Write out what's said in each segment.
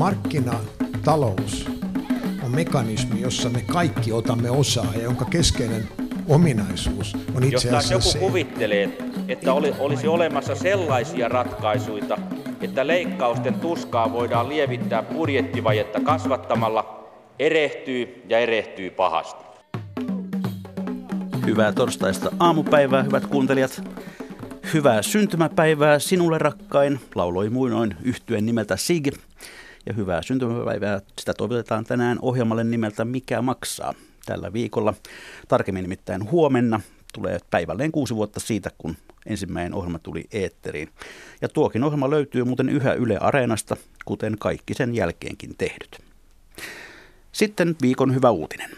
Markkinatalous on mekanismi, jossa me kaikki otamme osaa ja jonka keskeinen ominaisuus on itse Jos asiassa joku se, kuvittelee, että oli, olisi olemassa sellaisia ratkaisuja, että leikkausten tuskaa voidaan lievittää budjettivajetta kasvattamalla, erehtyy ja erehtyy pahasti. Hyvää torstaista aamupäivää, hyvät kuuntelijat. Hyvää syntymäpäivää sinulle rakkain, lauloi muinoin yhtyen nimeltä Sig. Ja hyvää syntymäpäivää, sitä toivotetaan tänään ohjelmalle nimeltä Mikä maksaa. Tällä viikolla, tarkemmin nimittäin huomenna, tulee päivälleen kuusi vuotta siitä, kun ensimmäinen ohjelma tuli eetteriin. Ja tuokin ohjelma löytyy muuten yhä Yle Areenasta, kuten kaikki sen jälkeenkin tehdyt. Sitten viikon hyvä uutinen.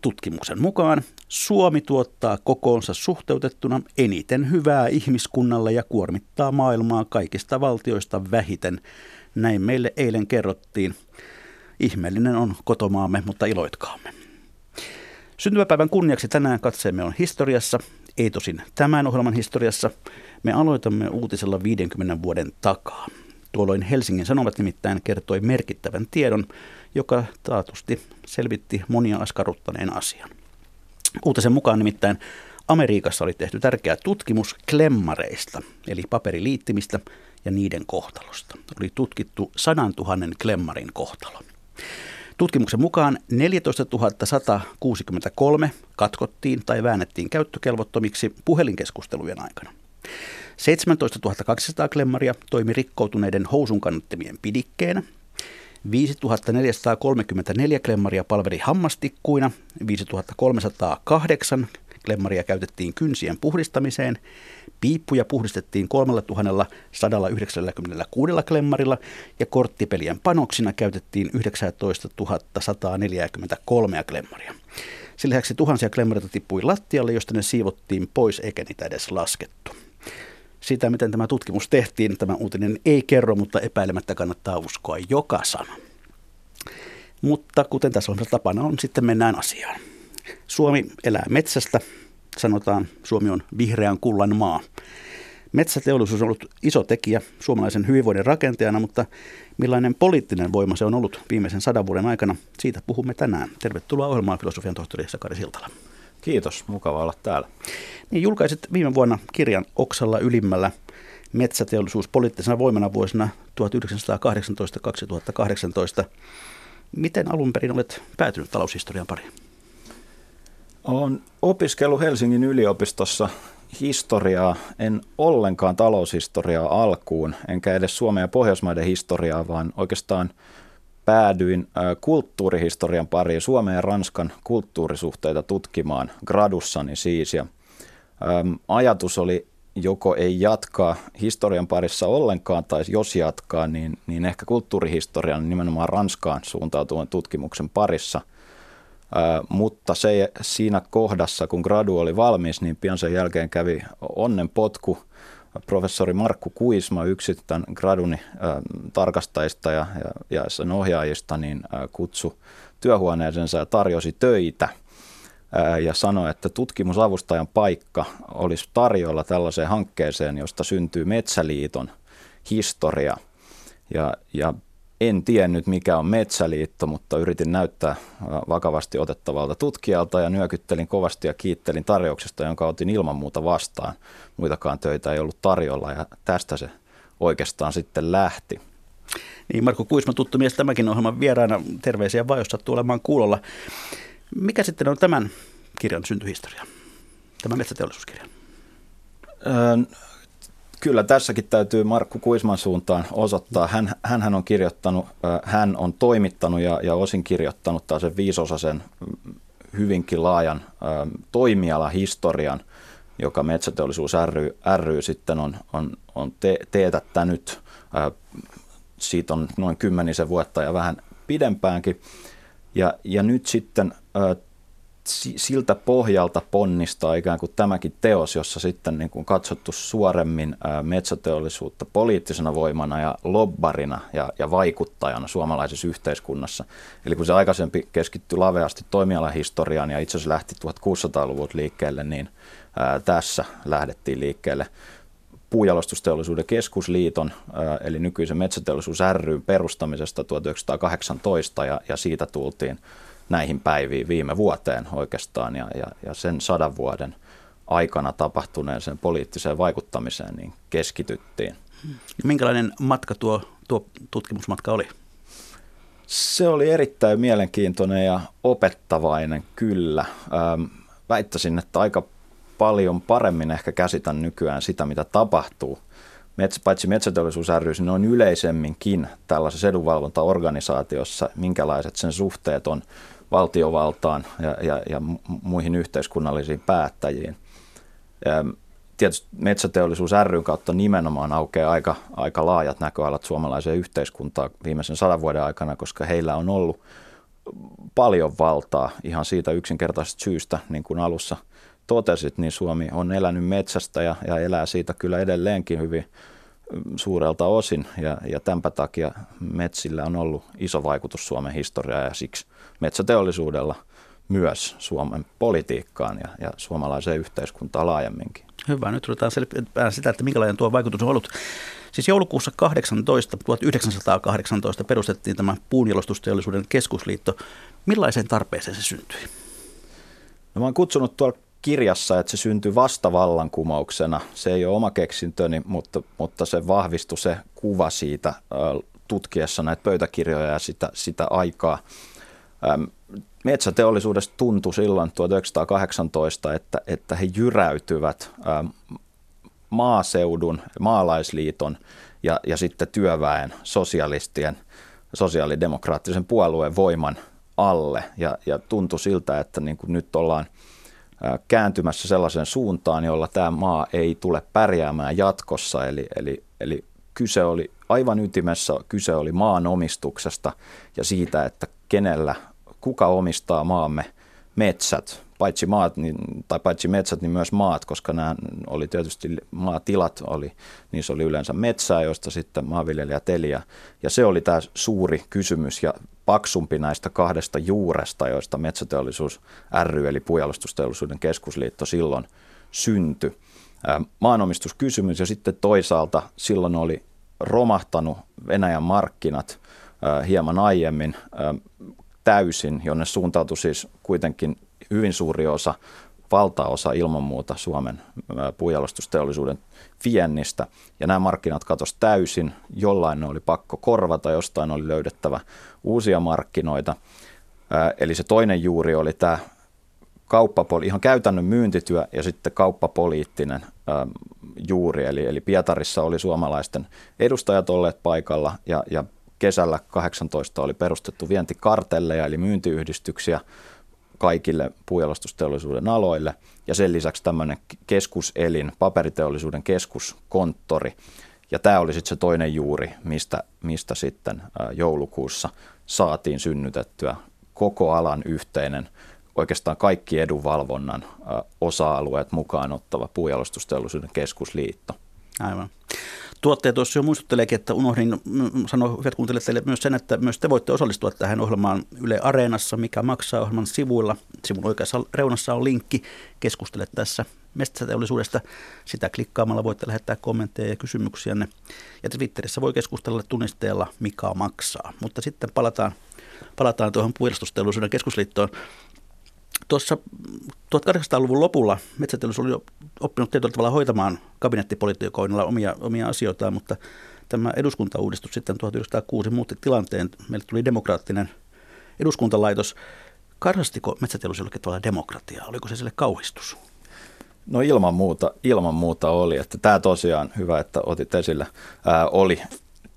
Tutkimuksen mukaan Suomi tuottaa kokoonsa suhteutettuna eniten hyvää ihmiskunnalle ja kuormittaa maailmaa kaikista valtioista vähiten. Näin meille eilen kerrottiin. Ihmeellinen on kotomaamme, mutta iloitkaamme. Syntymäpäivän kunniaksi tänään katseemme on historiassa, ei tosin tämän ohjelman historiassa. Me aloitamme uutisella 50 vuoden takaa. Tuolloin Helsingin Sanomat nimittäin kertoi merkittävän tiedon, joka taatusti selvitti monia askarruttaneen asian. Uutisen mukaan nimittäin Amerikassa oli tehty tärkeä tutkimus klemmareista, eli paperiliittimistä ja niiden kohtalosta. Oli tutkittu 100 000 klemmarin kohtalo. Tutkimuksen mukaan 14 163 katkottiin tai väännettiin käyttökelvottomiksi puhelinkeskustelujen aikana. 17 200 klemmaria toimi rikkoutuneiden housun kannattimien pidikkeenä. 5434 klemmaria palveli hammastikkuina, 5308 klemmaria käytettiin kynsien puhdistamiseen, piippuja puhdistettiin 3196 klemmarilla ja korttipelien panoksina käytettiin 19 143 klemmaria. Sen lisäksi tuhansia klemmareita tippui lattialle, josta ne siivottiin pois eikä niitä edes laskettu. Sitä, miten tämä tutkimus tehtiin, tämä uutinen ei kerro, mutta epäilemättä kannattaa uskoa joka sana. Mutta kuten tässä on tapana on, sitten mennään asiaan. Suomi elää metsästä. Sanotaan, Suomi on vihreän kullan maa. Metsäteollisuus on ollut iso tekijä suomalaisen hyvinvoinnin rakenteena, mutta millainen poliittinen voima se on ollut viimeisen sadan vuoden aikana, siitä puhumme tänään. Tervetuloa ohjelmaan filosofian tohtori Sakari Siltala. Kiitos, mukava olla täällä. Niin julkaisit viime vuonna kirjan Oksalla ylimmällä metsäteollisuus poliittisena voimana vuosina 1918-2018. Miten alun perin olet päätynyt taloushistorian pariin? Olen opiskellut Helsingin yliopistossa historiaa, en ollenkaan taloushistoriaa alkuun, enkä edes Suomen ja Pohjoismaiden historiaa, vaan oikeastaan päädyin kulttuurihistorian pariin, Suomen ja Ranskan kulttuurisuhteita tutkimaan gradussani siis. Ja, ajatus oli joko ei jatkaa historian parissa ollenkaan, tai jos jatkaa, niin, niin ehkä kulttuurihistorian nimenomaan Ranskaan suuntautuvan tutkimuksen parissa. Mutta se, siinä kohdassa, kun gradu oli valmis, niin pian sen jälkeen kävi onnenpotku. Professori Markku Kuisma, yksi tämän graduni tarkastajista ja, ja, ja sen ohjaajista, niin kutsu työhuoneeseensa ja tarjosi töitä – ja sanoi, että tutkimusavustajan paikka olisi tarjolla tällaiseen hankkeeseen, josta syntyy Metsäliiton historia. Ja, ja en tiennyt, mikä on Metsäliitto, mutta yritin näyttää vakavasti otettavalta tutkijalta ja nyökyttelin kovasti ja kiittelin tarjouksesta, jonka otin ilman muuta vastaan. Muitakaan töitä ei ollut tarjolla ja tästä se oikeastaan sitten lähti. Niin, Marko Kuisma, tuttu mies tämäkin ohjelman vieraana. Terveisiä vaan, jos sattuu olemaan kuulolla. Mikä sitten on tämän kirjan syntyhistoria, tämän metsäteollisuuskirjan? Öö, kyllä tässäkin täytyy Markku Kuisman suuntaan osoittaa. Hän, hänhän on kirjoittanut, hän on toimittanut ja, ja osin kirjoittanut sen viisosaisen hyvinkin laajan toimialahistorian, joka Metsäteollisuus ry, ry sitten on, on, on te, teetättänyt. Siitä on noin kymmenisen vuotta ja vähän pidempäänkin. Ja, ja nyt sitten siltä pohjalta ponnistaa ikään kuin tämäkin teos, jossa sitten niin kuin katsottu suoremmin metsäteollisuutta poliittisena voimana ja lobbarina ja, ja vaikuttajana suomalaisessa yhteiskunnassa. Eli kun se aikaisempi keskittyi laveasti toimialahistoriaan ja itse asiassa lähti 1600-luvulta liikkeelle, niin ää, tässä lähdettiin liikkeelle puujalostusteollisuuden keskusliiton, eli nykyisen metsäteollisuus ry perustamisesta 1918 ja, ja siitä tultiin näihin päiviin viime vuoteen oikeastaan ja, ja, ja sen sadan vuoden aikana tapahtuneeseen poliittiseen vaikuttamiseen niin keskityttiin. Minkälainen matka tuo, tuo tutkimusmatka oli? Se oli erittäin mielenkiintoinen ja opettavainen kyllä. Ähm, väittäisin, että aika paljon paremmin ehkä käsitän nykyään sitä, mitä tapahtuu. Metsä, paitsi Metsäteollisuus ry, niin on yleisemminkin tällaisessa edunvalvontaorganisaatiossa, minkälaiset sen suhteet on valtiovaltaan ja, ja, ja muihin yhteiskunnallisiin päättäjiin. Ähm, tietysti Metsäteollisuus ry kautta nimenomaan aukeaa aika, aika laajat näköalat suomalaiseen yhteiskuntaan viimeisen sadan vuoden aikana, koska heillä on ollut paljon valtaa ihan siitä yksinkertaisesta syystä, niin kuin alussa totesit, niin Suomi on elänyt metsästä ja, ja elää siitä kyllä edelleenkin hyvin suurelta osin ja, ja tämänpä takia metsillä on ollut iso vaikutus Suomen historiaan ja siksi metsäteollisuudella myös Suomen politiikkaan ja, ja suomalaiseen yhteiskuntaan laajemminkin. Hyvä, nyt ruvetaan selvittämään sitä, että minkälainen tuo vaikutus on ollut. Siis joulukuussa 18, 1918 perustettiin tämä puunjalostusteollisuuden keskusliitto. Millaiseen tarpeeseen se syntyi? No mä oon kutsunut tuolla kirjassa, että se syntyi vasta vallankumouksena. Se ei ole oma keksintöni, mutta, mutta se vahvistui se kuva siitä tutkiessa näitä pöytäkirjoja ja sitä, sitä aikaa. Metsäteollisuudesta tuntui silloin 1918, että, että he jyräytyvät maaseudun, maalaisliiton ja, ja sitten työväen sosialistien, sosiaalidemokraattisen puolueen voiman alle. Ja, ja tuntui siltä, että niin kuin nyt ollaan kääntymässä sellaiseen suuntaan, jolla tämä maa ei tule pärjäämään jatkossa. Eli, eli, eli kyse oli aivan ytimessä, kyse oli maanomistuksesta ja siitä, että kenellä, kuka omistaa maamme metsät, paitsi maat, niin, tai paitsi metsät, niin myös maat, koska nämä oli tietysti maatilat, oli, niissä oli yleensä metsää, josta sitten maanviljelijät eliä. Ja se oli tämä suuri kysymys ja paksumpi näistä kahdesta juuresta, joista metsäteollisuus ry, eli puujalostusteollisuuden keskusliitto silloin syntyi. Maanomistuskysymys ja sitten toisaalta silloin oli romahtanut Venäjän markkinat hieman aiemmin täysin, jonne suuntautui siis kuitenkin hyvin suuri osa, valtaosa ilman muuta Suomen puujalostusteollisuuden viennistä. Ja nämä markkinat katosi täysin, jollain ne oli pakko korvata, jostain oli löydettävä uusia markkinoita. Eli se toinen juuri oli tämä kauppapoli, ihan käytännön myyntityö ja sitten kauppapoliittinen juuri. Eli, eli Pietarissa oli suomalaisten edustajat olleet paikalla ja, ja kesällä 18 oli perustettu vientikartelleja eli myyntiyhdistyksiä kaikille puujalostusteollisuuden aloille. Ja sen lisäksi tämmöinen keskuselin, paperiteollisuuden keskuskonttori. Ja tämä oli sitten se toinen juuri, mistä, mistä sitten joulukuussa saatiin synnytettyä koko alan yhteinen, oikeastaan kaikki edunvalvonnan osa-alueet mukaan ottava puujalostusteollisuuden keskusliitto. Aivan. Tuottaja tuossa jo muistutteleekin, että unohdin sanoa hyvät kuuntelijat teille myös sen, että myös te voitte osallistua tähän ohjelmaan Yle Areenassa, mikä maksaa ohjelman sivuilla. Sivun oikeassa reunassa on linkki. Keskustele tässä metsäteollisuudesta. Sitä klikkaamalla voitte lähettää kommentteja ja kysymyksiänne. Ja Twitterissä voi keskustella tunnisteella mikä maksaa. Mutta sitten palataan, palataan tuohon puolustusteollisuuden keskusliittoon. Tuossa 1800-luvun lopulla metsäteollisuus oli jo oppinut tietyllä tavalla hoitamaan kabinettipolitiikoinnilla omia, omia asioitaan, mutta tämä eduskuntauudistus sitten 1906 muutti tilanteen. Meille tuli demokraattinen eduskuntalaitos. Karhastiko metsäteollisuudelle tavalla demokratiaa? Oliko se sille kauhistus? No ilman muuta, ilman muuta oli. Että tämä tosiaan, hyvä, että otit esille, ää, oli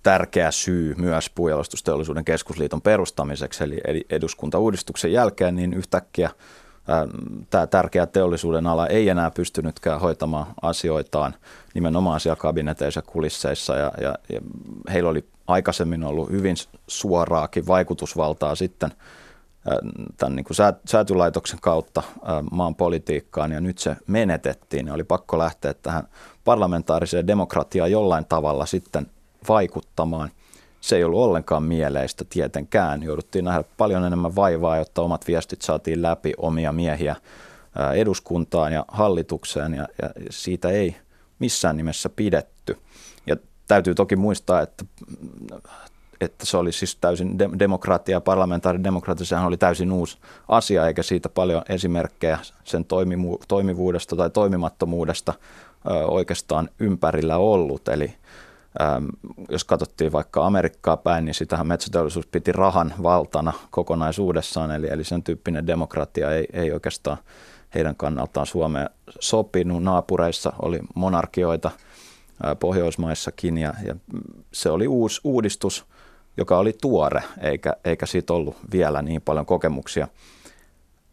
tärkeä syy myös puujalostusteollisuuden keskusliiton perustamiseksi, eli eduskuntauudistuksen jälkeen, niin yhtäkkiä tämä tärkeä teollisuuden ala ei enää pystynytkään hoitamaan asioitaan nimenomaan siellä kabineteissa kulisseissa ja, ja, ja heillä oli aikaisemmin ollut hyvin suoraakin vaikutusvaltaa sitten tämän niin kuin säätylaitoksen kautta maan politiikkaan ja nyt se menetettiin ja oli pakko lähteä tähän parlamentaariseen demokratiaan jollain tavalla sitten vaikuttamaan. Se ei ollut ollenkaan mieleistä tietenkään. Jouduttiin nähdä paljon enemmän vaivaa, jotta omat viestit saatiin läpi omia miehiä eduskuntaan ja hallitukseen ja, ja siitä ei missään nimessä pidetty. Ja täytyy toki muistaa, että että se oli siis täysin de- demokratia, parlamentaarinen demokratia, sehän oli täysin uusi asia, eikä siitä paljon esimerkkejä sen toimimu- toimivuudesta tai toimimattomuudesta ö, oikeastaan ympärillä ollut. Eli äm, jos katsottiin vaikka Amerikkaa päin, niin sitähän metsäteollisuus piti rahan valtana kokonaisuudessaan, eli, eli sen tyyppinen demokratia ei, ei oikeastaan heidän kannaltaan Suomeen sopinut. Naapureissa oli monarkioita, Pohjoismaissakin ja, ja se oli uusi uudistus – joka oli tuore, eikä, eikä siitä ollut vielä niin paljon kokemuksia.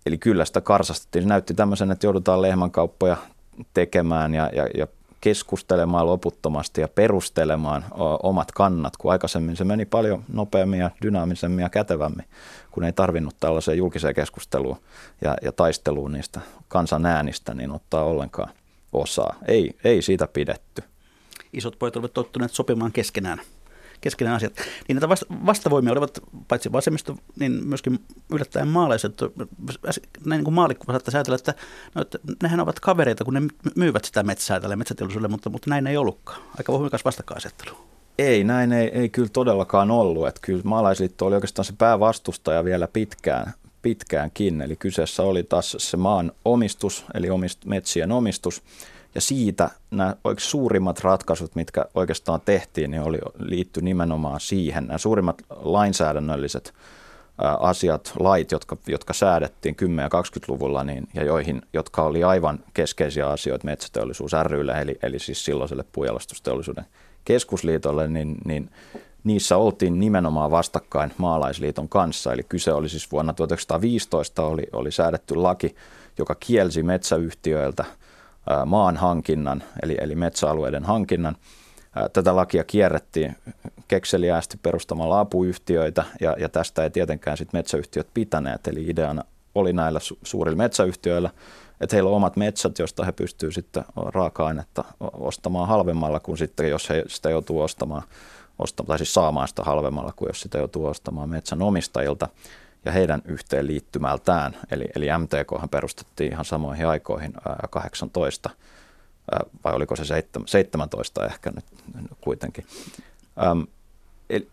Eli kyllä sitä karsastettiin. Se näytti tämmöisen, että joudutaan lehmänkauppoja tekemään ja, ja, ja keskustelemaan loputtomasti ja perustelemaan omat kannat, kun aikaisemmin se meni paljon nopeammin ja dynaamisemmin ja kätevämmin, kun ei tarvinnut tällaiseen julkiseen keskusteluun ja, ja taisteluun niistä kansan äänistä, niin ottaa ollenkaan osaa. Ei, ei siitä pidetty. Isot pojat olivat tottuneet sopimaan keskenään keskeinen asiat. Niin näitä vastavoimia olivat paitsi vasemmisto, niin myöskin yllättäen maalaiset. Näin niin kuin maalikko saattaisi ajatella, että, no, että nehän ovat kavereita, kun ne myyvät sitä metsää tälle metsäteollisuudelle, mutta, mutta näin ei ollutkaan. Aika voimakas vastakkainasettelu. Ei, näin ei, ei kyllä todellakaan ollut. Että kyllä maalaisliitto oli oikeastaan se päävastustaja vielä pitkään, pitkäänkin. Eli kyseessä oli taas se maan omistus, eli omist, metsien omistus. Ja siitä nämä suurimmat ratkaisut, mitkä oikeastaan tehtiin, niin oli, liittyi nimenomaan siihen. Nämä suurimmat lainsäädännölliset asiat, lait, jotka, jotka säädettiin 10- ja 20-luvulla niin, ja joihin, jotka oli aivan keskeisiä asioita metsäteollisuus rylle, eli, eli siis silloiselle puujalostusteollisuuden keskusliitolle, niin, niin niissä oltiin nimenomaan vastakkain maalaisliiton kanssa. Eli kyse oli siis vuonna 1915 oli, oli säädetty laki, joka kielsi metsäyhtiöiltä – maan hankinnan, eli, eli metsäalueiden hankinnan. Tätä lakia kierrettiin kekseliäästi perustamalla apuyhtiöitä, ja, ja tästä ei tietenkään sit metsäyhtiöt pitäneet. Eli ideana oli näillä su- suurilla metsäyhtiöillä, että heillä on omat metsät, joista he pystyvät sitten raaka-ainetta ostamaan halvemmalla kuin sitten, jos he sitä joutuu ostamaan, ostamaan tai siis saamaan sitä halvemmalla kuin jos sitä joutuu ostamaan metsän omistajilta ja heidän yhteenliittymältään, eli, eli MTK perustettiin ihan samoihin aikoihin 18, vai oliko se 17 ehkä nyt kuitenkin.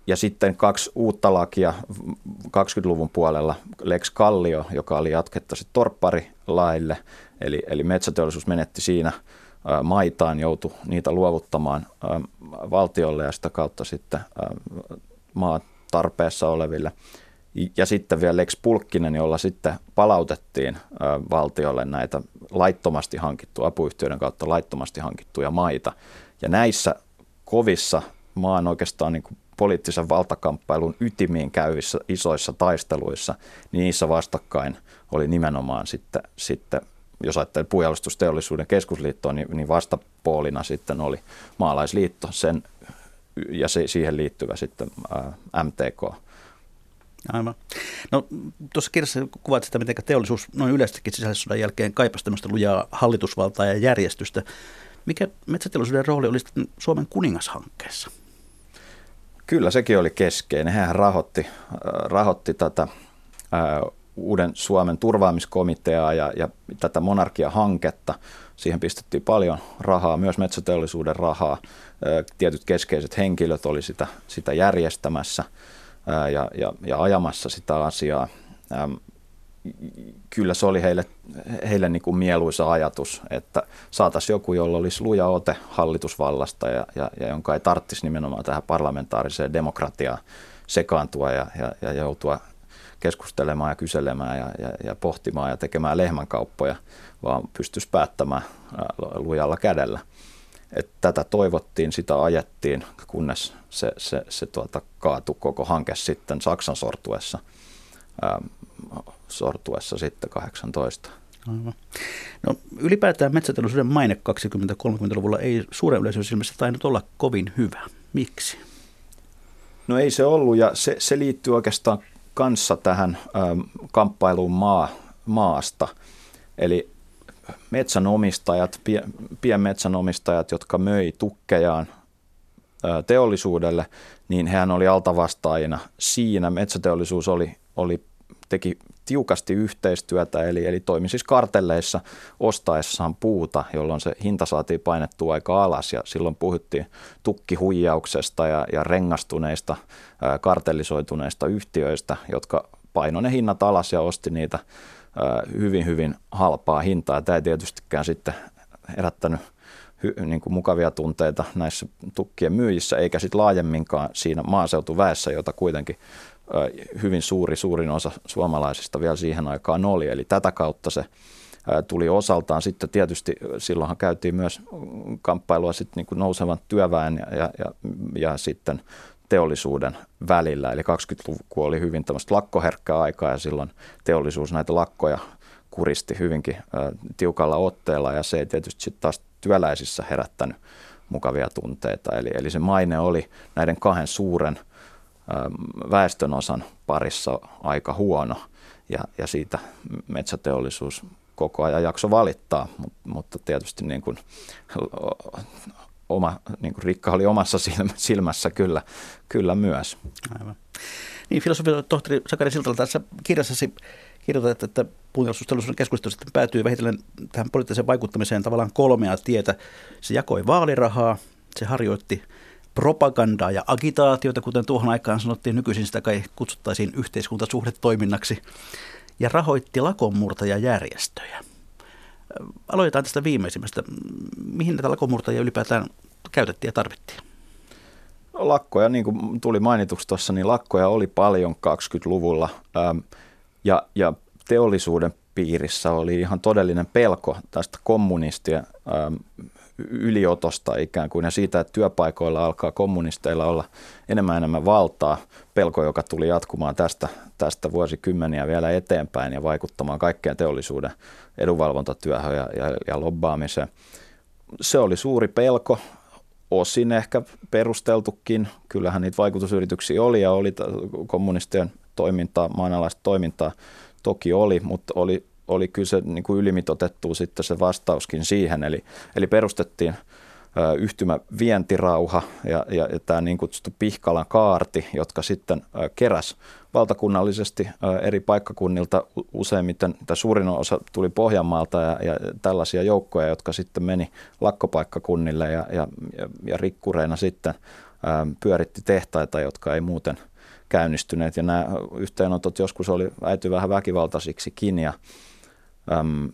Ja sitten kaksi uutta lakia 20-luvun puolella, Lex Kallio, joka oli jatketta sitten torpparilaille, eli, eli metsäteollisuus menetti siinä maitaan, joutui niitä luovuttamaan valtiolle ja sitä kautta sitten maa tarpeessa oleville – ja sitten vielä Lex Pulkkinen, jolla sitten palautettiin valtiolle näitä laittomasti hankittuja, apuyhtiöiden kautta laittomasti hankittuja maita. Ja näissä kovissa maan oikeastaan niin poliittisen valtakamppailun ytimiin käyvissä isoissa taisteluissa, niin niissä vastakkain oli nimenomaan sitten, sitten jos ajattelee puolustusteollisuuden keskusliittoa, niin, niin vastapuolina sitten oli maalaisliitto sen, ja se, siihen liittyvä sitten ää, MTK Aivan. No tuossa kirjassa kuvaat sitä, miten teollisuus noin yleistäkin sisällissodan jälkeen kaipasi tämmöistä lujaa hallitusvaltaa ja järjestystä. Mikä metsäteollisuuden rooli oli Suomen kuningashankkeessa? Kyllä sekin oli keskeinen. Hän rahoitti, rahoitti tätä ää, uuden Suomen turvaamiskomiteaa ja, ja tätä monarkiahanketta. Siihen pistettiin paljon rahaa, myös metsäteollisuuden rahaa. Ää, tietyt keskeiset henkilöt oli sitä, sitä järjestämässä – ja, ja, ja ajamassa sitä asiaa. Kyllä se oli heille, heille niin kuin mieluisa ajatus, että saataisiin joku, jolla olisi luja ote hallitusvallasta ja, ja, ja jonka ei tarvitsisi nimenomaan tähän parlamentaariseen demokratiaan sekaantua ja, ja, ja joutua keskustelemaan ja kyselemään ja, ja, ja pohtimaan ja tekemään lehmänkauppoja, vaan pystyisi päättämään lujalla kädellä. Et tätä toivottiin, sitä ajettiin, kunnes se, se, se tuota, kaatui koko hanke sitten Saksan sortuessa, ää, sortuessa sitten 18. Aivan. No, ylipäätään metsäteollisuuden maine 20-30-luvulla ei suuren yleisön silmissä tainnut olla kovin hyvä. Miksi? No ei se ollut ja se, se liittyy oikeastaan kanssa tähän äm, kamppailuun maa, maasta. Eli metsänomistajat, pie, pienmetsänomistajat, jotka möi tukkejaan teollisuudelle, niin hän oli altavastaajina siinä. Metsäteollisuus oli, oli, teki tiukasti yhteistyötä, eli, eli toimi siis kartelleissa ostaessaan puuta, jolloin se hinta saatiin painettua aika alas ja silloin puhuttiin tukkihuijauksesta ja, ja rengastuneista, kartellisoituneista yhtiöistä, jotka painoi ne hinnat alas ja osti niitä hyvin, hyvin halpaa hintaa. Tämä ei tietystikään sitten herättänyt niin kuin mukavia tunteita näissä tukkien myyjissä, eikä sitten laajemminkaan siinä maaseutuväessä, jota kuitenkin hyvin suuri, suurin osa suomalaisista vielä siihen aikaan oli. Eli tätä kautta se tuli osaltaan. Sitten tietysti silloinhan käytiin myös kamppailua sitten niin kuin nousevan työväen ja, ja, ja, ja sitten teollisuuden välillä. Eli 20-luku oli hyvin tämmöistä lakkoherkkää aikaa ja silloin teollisuus näitä lakkoja kuristi hyvinkin ä, tiukalla otteella ja se ei tietysti sitten taas työläisissä herättänyt mukavia tunteita. Eli, eli se maine oli näiden kahden suuren väestönosan parissa aika huono ja, ja siitä metsäteollisuus koko ajan jakso valittaa, mutta, mutta tietysti niin kuin, oma, niin kuin Rikka oli omassa silmässä kyllä, kyllä myös. Aivan. Niin, filosofi tohtori Sakari Siltala tässä kirjassasi kirjoitat, että puunjalostusteollisuuden keskustelu sitten päätyy vähitellen tähän poliittiseen vaikuttamiseen tavallaan kolmea tietä. Se jakoi vaalirahaa, se harjoitti propagandaa ja agitaatiota, kuten tuohon aikaan sanottiin, nykyisin sitä kai kutsuttaisiin yhteiskuntasuhdetoiminnaksi, ja rahoitti lakonmurtajajärjestöjä. Aloitetaan tästä viimeisimmästä. Mihin näitä lakonmurtajia ylipäätään käytettiin ja tarvittiin? Lakkoja, niin kuin tuli mainituksi tuossa, niin lakkoja oli paljon 20-luvulla. Ja, ja teollisuuden piirissä oli ihan todellinen pelko tästä kommunistien ähm, yliotosta ikään kuin ja siitä, että työpaikoilla alkaa kommunisteilla olla enemmän enemmän valtaa. Pelko, joka tuli jatkumaan tästä, tästä vuosikymmeniä vielä eteenpäin ja vaikuttamaan kaikkeen teollisuuden edunvalvontatyöhön ja, ja, ja lobbaamiseen. Se oli suuri pelko, osin ehkä perusteltukin. Kyllähän niitä vaikutusyrityksiä oli ja oli kommunistien toimintaa, maanalaista toimintaa toki oli, mutta oli, oli kyllä se niin kuin ylimitotettu sitten se vastauskin siihen. Eli, eli perustettiin yhtymä Vientirauha ja, ja, ja tämä niin kutsuttu Pihkalan kaarti, jotka sitten keräs valtakunnallisesti eri paikkakunnilta useimmiten, tai suurin osa tuli Pohjanmaalta ja, ja tällaisia joukkoja, jotka sitten meni lakkopaikkakunnille ja, ja, ja, rikkureina sitten pyöritti tehtaita, jotka ei muuten – käynnistyneet ja nämä yhteenotot joskus oli äity vähän väkivaltaisiksikin ja, äm,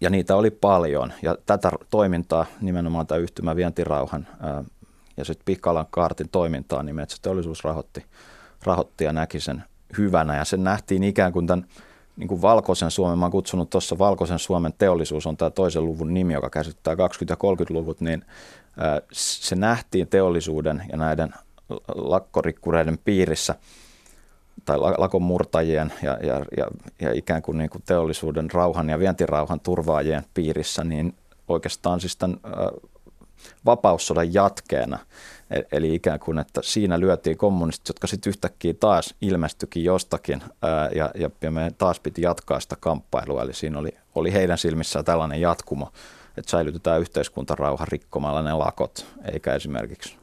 ja niitä oli paljon. Ja tätä toimintaa nimenomaan tämä yhtymä vientirauhan ää, ja sitten Pikkalan kaartin toimintaa niin metsäteollisuus rahoitti, rahoitti ja näki sen hyvänä. Ja sen nähtiin ikään kuin tämän niin kuin valkoisen Suomen, mä oon kutsunut tuossa valkoisen Suomen teollisuus on tämä toisen luvun nimi, joka käsittää 20- ja 30-luvut, niin se nähtiin teollisuuden ja näiden lakkorikkureiden piirissä tai lakon murtajien ja, ja, ja, ja ikään kuin, niin kuin teollisuuden rauhan ja vientirauhan turvaajien piirissä, niin oikeastaan siis tämän vapaussodan jatkeena. E, eli ikään kuin, että siinä lyötiin kommunistit, jotka sitten yhtäkkiä taas ilmestyikin jostakin ja, ja, ja me taas piti jatkaa sitä kamppailua. Eli siinä oli, oli heidän silmissään tällainen jatkumo, että säilytetään yhteiskuntarauha rikkomalla ne lakot, eikä esimerkiksi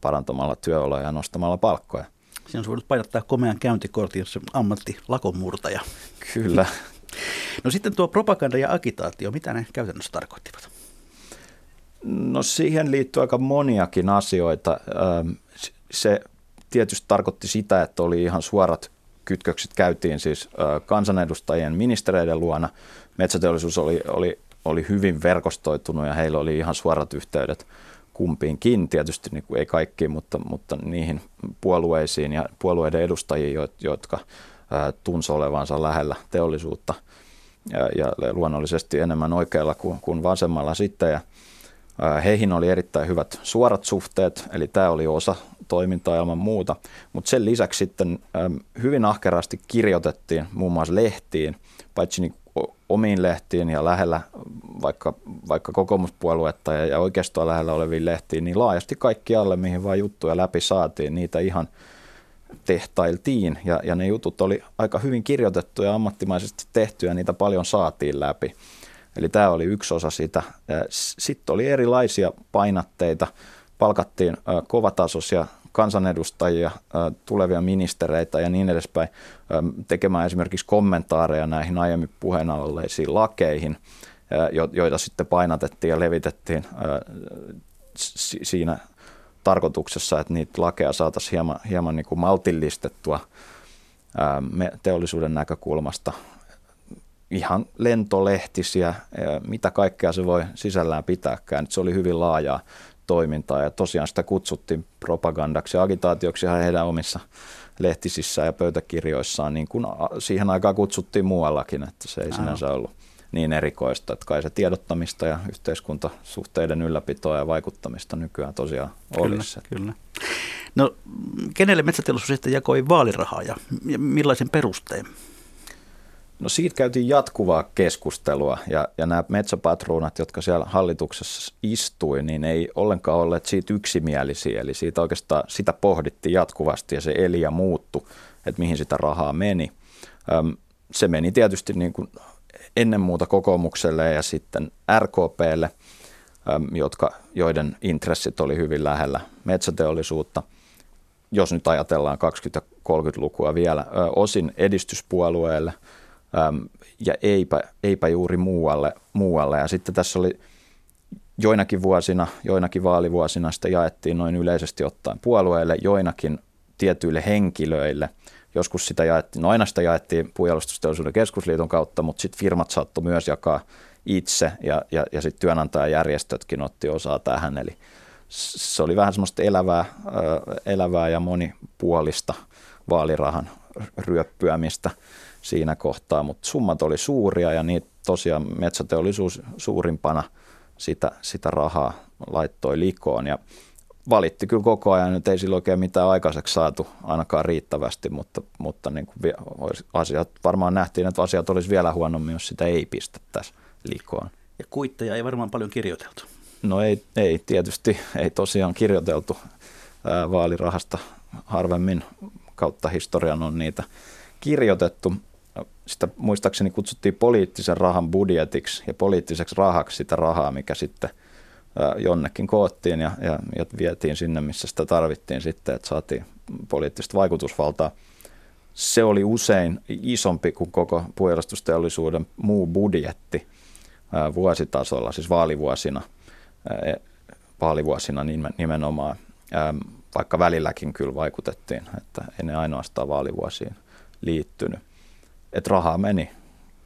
parantamalla työoloja ja nostamalla palkkoja. Siinä on voinut painottaa komean käyntikortin, jos ammatti lakonmurtaja. Kyllä. No sitten tuo propaganda ja agitaatio, mitä ne käytännössä tarkoittivat? No siihen liittyy aika moniakin asioita. Se tietysti tarkoitti sitä, että oli ihan suorat kytkökset käytiin siis kansanedustajien ministereiden luona. Metsäteollisuus oli, oli, oli hyvin verkostoitunut ja heillä oli ihan suorat yhteydet kumpiinkin, tietysti niin kuin ei kaikkiin, mutta, mutta niihin puolueisiin ja puolueiden edustajiin, jotka tunsi olevansa lähellä teollisuutta ja, ja luonnollisesti enemmän oikealla kuin, kuin vasemmalla sitten. Ja, heihin oli erittäin hyvät suorat suhteet, eli tämä oli osa toimintaa ilman muuta, mutta sen lisäksi sitten hyvin ahkerasti kirjoitettiin muun muassa lehtiin, paitsi niin omiin lehtiin ja lähellä vaikka, vaikka kokoomuspuoluetta ja, ja lähellä oleviin lehtiin, niin laajasti kaikkialle, mihin vaan juttuja läpi saatiin, niitä ihan tehtailtiin ja, ja ne jutut oli aika hyvin kirjoitettu ja ammattimaisesti tehty ja niitä paljon saatiin läpi. Eli tämä oli yksi osa sitä. Sitten oli erilaisia painatteita, palkattiin kovatasoisia kansanedustajia, tulevia ministereitä ja niin edespäin tekemään esimerkiksi kommentaareja näihin aiemmin puheena olleisiin lakeihin, joita sitten painatettiin ja levitettiin siinä tarkoituksessa, että niitä lakeja saataisiin hieman, hieman niin kuin maltillistettua teollisuuden näkökulmasta ihan lentolehtisiä, mitä kaikkea se voi sisällään pitääkään. Se oli hyvin laajaa toimintaa ja tosiaan sitä kutsuttiin propagandaksi ja agitaatioksi heidän omissa lehtisissään ja pöytäkirjoissaan, niin kuin siihen aikaan kutsuttiin muuallakin, että se ei sinänsä ollut niin erikoista, että kai se tiedottamista ja yhteiskuntasuhteiden ylläpitoa ja vaikuttamista nykyään tosiaan olisi. Kyllä, kyllä. No, kenelle metsäteollisuus sitten jakoi vaalirahaa ja millaisen perusteen? No siitä käytiin jatkuvaa keskustelua ja, ja nämä metsäpatruunat, jotka siellä hallituksessa istui, niin ei ollenkaan olleet siitä yksimielisiä. Eli siitä oikeastaan sitä pohdittiin jatkuvasti ja se eli ja muuttu, että mihin sitä rahaa meni. Öm, se meni tietysti niin kuin ennen muuta kokoomukselle ja sitten RKPlle, jotka, joiden intressit oli hyvin lähellä metsäteollisuutta. Jos nyt ajatellaan 20- ja 30-lukua vielä, osin edistyspuolueelle – ja eipä, eipä juuri muualle, muualle. Ja sitten tässä oli joinakin vuosina, joinakin vaalivuosina sitä jaettiin noin yleisesti ottaen puolueille, joinakin tietyille henkilöille. Joskus sitä jaettiin, no aina sitä jaettiin puolustusteollisuuden keskusliiton kautta, mutta sitten firmat saattoi myös jakaa itse ja, ja, ja sitten työnantajajärjestötkin otti osaa tähän. Eli se oli vähän semmoista elävää, elävää ja monipuolista vaalirahan ryöppyämistä siinä kohtaa, mutta summat oli suuria ja niitä tosiaan metsäteollisuus suurimpana sitä, sitä rahaa laittoi likoon ja valitti kyllä koko ajan, nyt ei silloin oikein mitään aikaiseksi saatu ainakaan riittävästi, mutta, mutta niin kuin asiat, varmaan nähtiin, että asiat olisi vielä huonommin, jos sitä ei pistettäisi likoon. Ja kuitteja ei varmaan paljon kirjoiteltu. No ei, ei tietysti, ei tosiaan kirjoiteltu vaalirahasta harvemmin kautta historian on niitä kirjoitettu sitä muistaakseni kutsuttiin poliittisen rahan budjetiksi ja poliittiseksi rahaksi sitä rahaa, mikä sitten jonnekin koottiin ja, ja, ja vietiin sinne, missä sitä tarvittiin sitten, että saatiin poliittista vaikutusvaltaa. Se oli usein isompi kuin koko puolustusteollisuuden muu budjetti vuositasolla, siis vaalivuosina, e, vaalivuosina nimenomaan, vaikka välilläkin kyllä vaikutettiin, että ei ne ainoastaan vaalivuosiin liittynyt että rahaa meni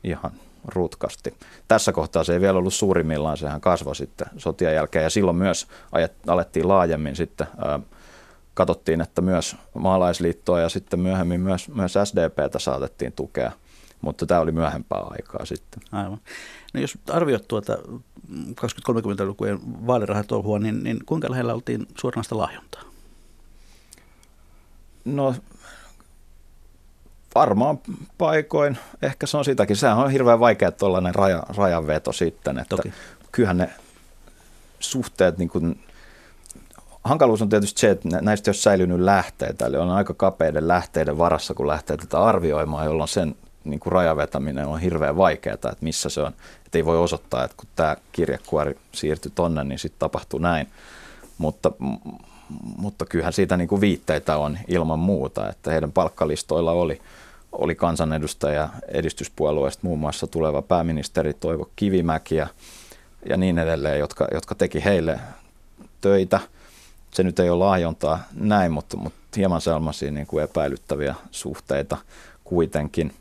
ihan rutkasti. Tässä kohtaa se ei vielä ollut suurimmillaan, sehän kasvoi sitten sotien jälkeen ja silloin myös alettiin laajemmin sitten, ää, katsottiin, että myös maalaisliittoa ja sitten myöhemmin myös, myös SDPtä saatettiin tukea, mutta tämä oli myöhempää aikaa sitten. Aivan. No jos arvioit tuota 20-30-lukujen vaalirahatouhua, niin, niin kuinka lähellä oltiin suoranaista lahjontaa? No varmaan paikoin, ehkä se on sitäkin. Sehän on hirveän vaikea tuollainen raja, rajanveto sitten, että Toki. kyllähän ne suhteet, niin kuin, hankaluus on tietysti se, että näistä ei ole säilynyt lähteitä, eli on aika kapeiden lähteiden varassa, kun lähtee tätä arvioimaan, jolloin sen niin kuin rajavetäminen on hirveän vaikeaa, että missä se on. Että ei voi osoittaa, että kun tämä kirjekuori siirtyi tonne, niin sitten tapahtuu näin. Mutta, mutta kyllähän siitä niin kuin viitteitä on ilman muuta, että heidän palkkalistoilla oli – oli kansanedustaja edistyspuolueesta muun muassa tuleva pääministeri Toivo Kivimäki ja, ja niin edelleen, jotka, jotka teki heille töitä. Se nyt ei ole lahjontaa näin, mutta, mutta hieman sellaisia niin kuin epäilyttäviä suhteita kuitenkin.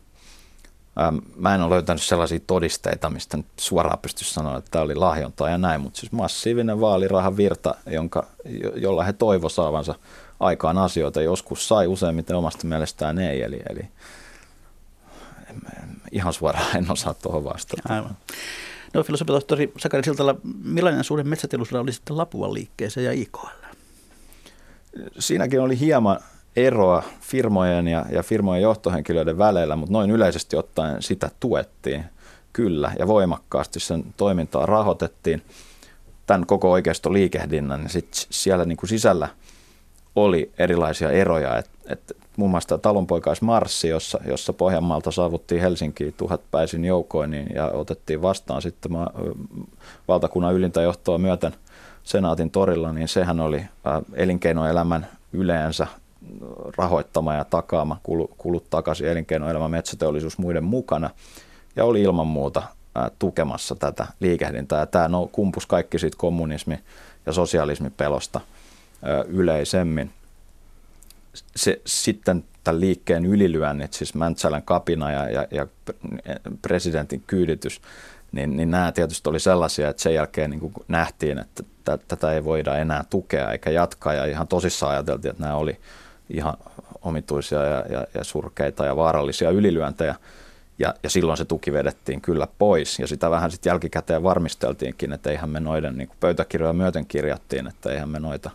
Mä en ole löytänyt sellaisia todisteita, mistä nyt suoraan pystyisi sanoa, että tämä oli lahjontaa ja näin, mutta siis massiivinen vaalirahan virta, jonka, jolla he toivo saavansa aikaan asioita. Joskus sai, useimmiten omasta mielestään ei. Eli, eli ihan suoraan en osaa tuohon vastata. Aivan. No filosofitohtori Sakari Siltala, millainen suhde metsäteollisuudella oli sitten Lapuan liikkeeseen ja IKL? Siinäkin oli hieman eroa firmojen ja, ja firmojen johtohenkilöiden välillä, mutta noin yleisesti ottaen sitä tuettiin kyllä ja voimakkaasti sen toimintaa rahoitettiin. Tämän koko oikeisto liikehdinnän, niin sit siellä niin kuin sisällä oli erilaisia eroja, että et muun muassa talonpoikaismarssi, jossa, jossa Pohjanmaalta saavuttiin Helsinkiin tuhatpäisin joukoin niin, ja otettiin vastaan sitten ma- valtakunnan ylintä johtoa myöten senaatin torilla, niin sehän oli elinkeinoelämän yleensä rahoittama ja takaama kulut takaisin elinkeinoelämä, metsäteollisuus muiden mukana ja oli ilman muuta tukemassa tätä liikehdintää. Tämä no, kumpus kaikki siitä kommunismi- ja sosialismin pelosta yleisemmin. Se, sitten tämän liikkeen ylilyönnit, siis Mäntsälän kapina ja, ja, ja presidentin kyyditys, niin, niin nämä tietysti oli sellaisia, että sen jälkeen niin nähtiin, että tätä ei voida enää tukea eikä jatkaa ja ihan tosissaan ajateltiin, että nämä oli ihan omituisia ja, ja, ja surkeita ja vaarallisia ylilyöntejä. Ja, ja silloin se tuki vedettiin kyllä pois ja sitä vähän sitten jälkikäteen varmisteltiinkin, että eihän me noiden niin pöytäkirjoja myöten kirjattiin, että eihän me noita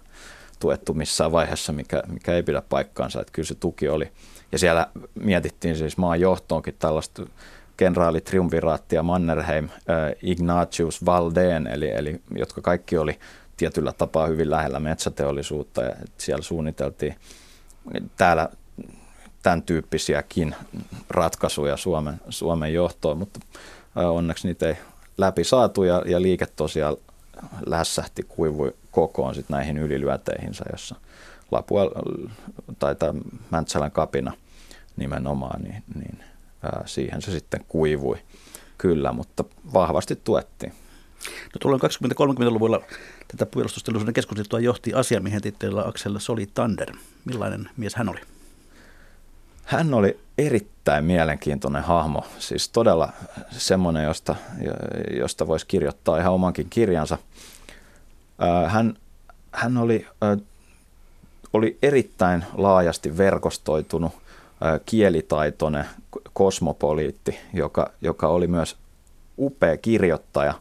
tuettu missään vaiheessa, mikä, mikä ei pidä paikkaansa, että kyllä se tuki oli. Ja siellä mietittiin siis maan johtoonkin tällaista kenraali Triumviraattia Mannerheim, äh, Ignatius Valdeen, eli, eli jotka kaikki oli tietyllä tapaa hyvin lähellä metsäteollisuutta ja siellä suunniteltiin täällä tämän tyyppisiäkin ratkaisuja Suomen, Suomen johtoon, mutta onneksi niitä ei läpi saatu ja, ja liike tosiaan lässähti, kuivui kokoon sit näihin ylilyöteihinsä, jossa Lapua tai tämä Mäntsälän kapina nimenomaan, niin, niin ää, siihen se sitten kuivui kyllä, mutta vahvasti tuettiin. No tuolloin 20-30-luvulla tätä puolustusteollisuuden keskustelua johti asiamiehen tittelillä Aksel Soli Tander. Millainen mies hän oli? Hän oli erittäin mielenkiintoinen hahmo, siis todella semmoinen, josta, josta voisi kirjoittaa ihan omankin kirjansa. Hän, hän oli, oli erittäin laajasti verkostoitunut, kielitaitoinen kosmopoliitti, joka, joka oli myös upea kirjoittaja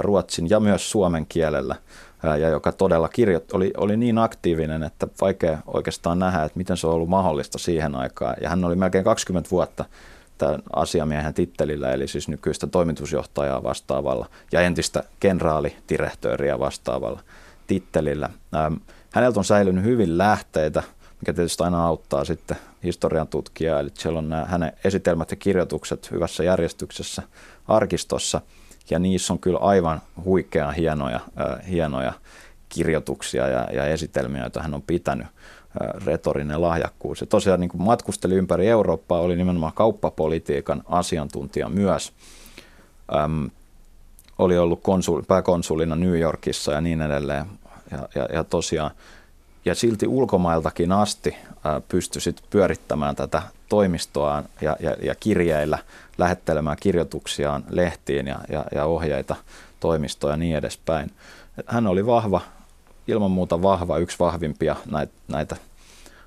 ruotsin ja myös suomen kielellä – ja joka todella kirjoitti, oli, oli niin aktiivinen, että vaikea oikeastaan nähdä, että miten se on ollut mahdollista siihen aikaan. Ja hän oli melkein 20 vuotta tämän asiamiehen tittelillä, eli siis nykyistä toimitusjohtajaa vastaavalla ja entistä kenraalidirektööriä vastaavalla tittelillä. Häneltä on säilynyt hyvin lähteitä, mikä tietysti aina auttaa sitten historian tutkijaa, eli siellä on nämä hänen esitelmät ja kirjoitukset hyvässä järjestyksessä arkistossa – ja niissä on kyllä aivan huikean hienoja, äh, hienoja kirjoituksia ja, ja esitelmiä, joita hän on pitänyt retorinen lahjakkuus. Ja tosiaan niin kuin matkusteli ympäri Eurooppaa, oli nimenomaan kauppapolitiikan asiantuntija myös. Öm, oli ollut konsul, pääkonsulina New Yorkissa ja niin edelleen. Ja, ja, ja tosiaan, ja silti ulkomailtakin asti pystyi pyörittämään tätä toimistoaan ja, ja, ja kirjeillä lähettelemään kirjoituksiaan lehtiin ja, ja, ja ohjeita toimistoon ja niin edespäin. Hän oli vahva, ilman muuta vahva, yksi vahvimpia näitä, näitä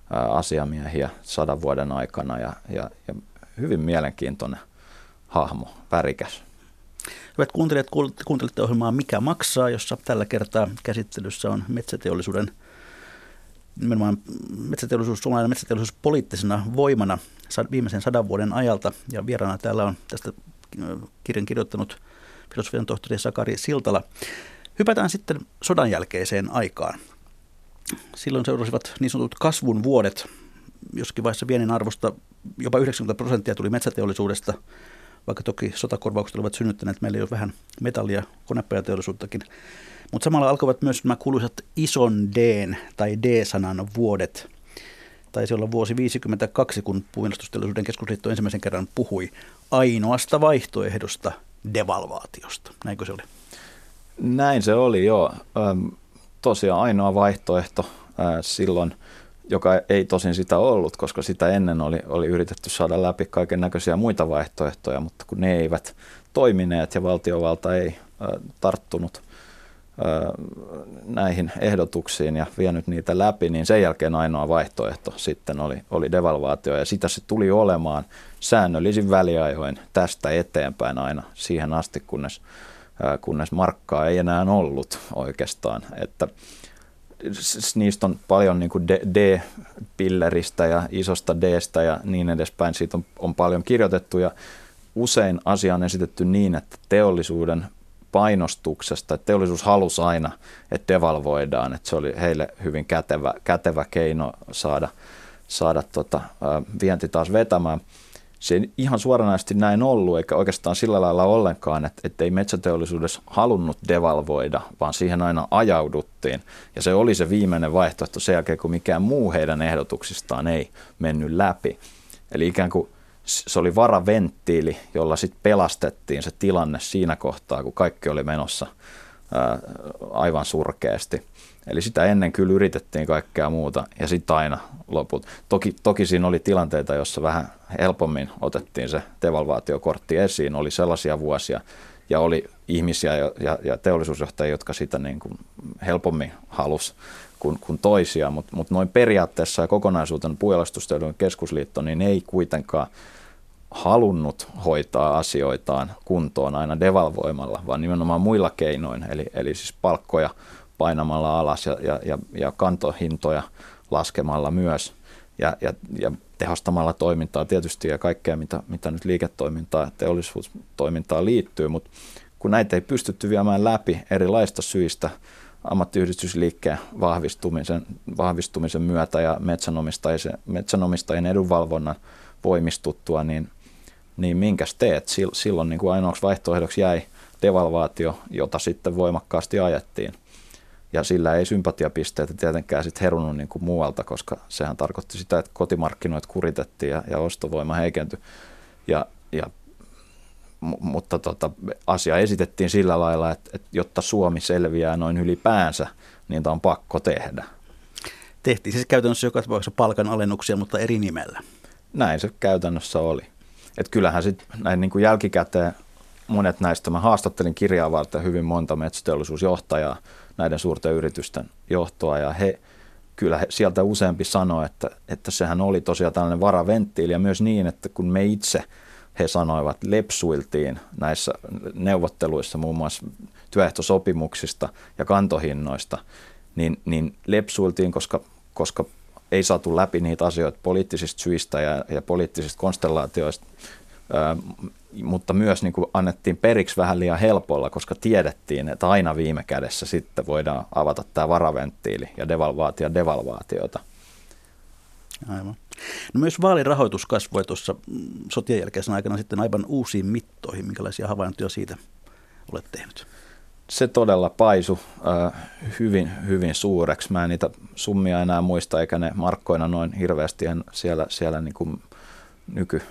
asiamiehiä sadan vuoden aikana ja, ja, ja hyvin mielenkiintoinen hahmo, värikäs. Hyvät kuuntelijat, kuuntelitte ohjelmaa Mikä maksaa, jossa tällä kertaa käsittelyssä on metsäteollisuuden nimenomaan metsäteollisuus, suomalainen metsäteollisuus poliittisena voimana viimeisen sadan vuoden ajalta. Ja vieraana täällä on tästä kirjan kirjoittanut filosofian tohtori Sakari Siltala. Hypätään sitten sodan jälkeiseen aikaan. Silloin seurasivat niin sanotut kasvun vuodet, joskin vaiheessa viennin arvosta jopa 90 prosenttia tuli metsäteollisuudesta, vaikka toki sotakorvaukset olivat synnyttäneet meille jo vähän metallia, konepajateollisuuttakin. Mutta samalla alkoivat myös nämä kuuluisat ison D tai D-sanan vuodet. Taisi olla vuosi 52, kun puolustusteollisuuden keskusliitto ensimmäisen kerran puhui ainoasta vaihtoehdosta devalvaatiosta. Näinkö se oli? Näin se oli, joo. Tosiaan ainoa vaihtoehto silloin, joka ei tosin sitä ollut, koska sitä ennen oli, oli yritetty saada läpi kaiken näköisiä muita vaihtoehtoja, mutta kun ne eivät toimineet ja valtiovalta ei tarttunut – näihin ehdotuksiin ja vienyt niitä läpi, niin sen jälkeen ainoa vaihtoehto sitten oli, oli devalvaatio ja sitä se tuli olemaan säännöllisin väliajoin tästä eteenpäin aina siihen asti, kunnes, kunnes markkaa ei enää ollut oikeastaan. Että niistä on paljon niin kuin D-pilleristä ja isosta Dstä ja niin edespäin. Siitä on, on paljon kirjoitettu ja usein asia on esitetty niin, että teollisuuden painostuksesta. Että teollisuus halusi aina, että devalvoidaan, että se oli heille hyvin kätevä, kätevä keino saada, saada tota, vienti taas vetämään. Se ei ihan suoranaisesti näin ollut, eikä oikeastaan sillä lailla ollenkaan, että, että ei metsäteollisuudessa halunnut devalvoida, vaan siihen aina ajauduttiin. Ja se oli se viimeinen vaihtoehto sen jälkeen, kun mikään muu heidän ehdotuksistaan ei mennyt läpi. Eli ikään kuin se oli varaventtiili, jolla sitten pelastettiin se tilanne siinä kohtaa, kun kaikki oli menossa ää, aivan surkeasti. Eli sitä ennen kyllä yritettiin kaikkea muuta ja sitten aina loput. Toki, toki siinä oli tilanteita, jossa vähän helpommin otettiin se devalvaatiokortti esiin. Oli sellaisia vuosia ja oli ihmisiä ja, ja, ja teollisuusjohtajia, jotka sitä niin kuin helpommin halus kuin, kuin toisia, mutta mut noin periaatteessa ja kokonaisuutena Puolustusteollisuuden keskusliitto niin ei kuitenkaan halunnut hoitaa asioitaan kuntoon aina devalvoimalla, vaan nimenomaan muilla keinoin, eli, eli siis palkkoja painamalla alas ja, ja, ja, ja kantohintoja laskemalla myös ja, ja, ja tehostamalla toimintaa tietysti ja kaikkea, mitä, mitä nyt liiketoimintaa ja teollisuustoimintaa liittyy, mutta kun näitä ei pystytty viemään läpi erilaista syistä ammattiyhdistysliikkeen vahvistumisen, vahvistumisen myötä ja metsänomistajien, metsänomistajien edunvalvonnan voimistuttua, niin, niin minkäs teet? Silloin niin kuin ainoaksi vaihtoehdoksi jäi devalvaatio, jota sitten voimakkaasti ajettiin ja sillä ei sympatiapisteitä tietenkään sitten herunut niin kuin muualta, koska sehän tarkoitti sitä, että kotimarkkinoit kuritettiin ja, ja ostovoima heikentyi. Ja, ja, mutta tota, asia esitettiin sillä lailla, että, että jotta Suomi selviää noin ylipäänsä, niin tämä on pakko tehdä. Tehtiin siis käytännössä joka tapauksessa palkanalennuksia, mutta eri nimellä. Näin se käytännössä oli. Et kyllähän sitten näin niin kuin jälkikäteen monet näistä, mä haastattelin kirjaa varten hyvin monta metsäteollisuusjohtajaa, näiden suurten yritysten johtoa. Ja he kyllä sieltä useampi sanoi, että, että sehän oli tosiaan tällainen varaventtiili ja myös niin, että kun me itse he sanoivat, lepsuiltiin näissä neuvotteluissa muun muassa työehtosopimuksista ja kantohinnoista, niin, niin lepsuiltiin, koska, koska ei saatu läpi niitä asioita poliittisista syistä ja, ja poliittisista konstellaatioista, mutta myös niin kuin annettiin periksi vähän liian helpolla, koska tiedettiin, että aina viime kädessä sitten voidaan avata tämä varaventtiili ja devalvaatio devalvaatiota. Aivan. No myös vaalirahoitus kasvoi tuossa mm, sotien jälkeisen aikana sitten aivan uusiin mittoihin. Minkälaisia havaintoja siitä olet tehnyt? Se todella paisu äh, hyvin, hyvin suureksi. Mä en niitä summia enää muista, eikä ne markkoina noin hirveästi en siellä, siellä niin kuin nyky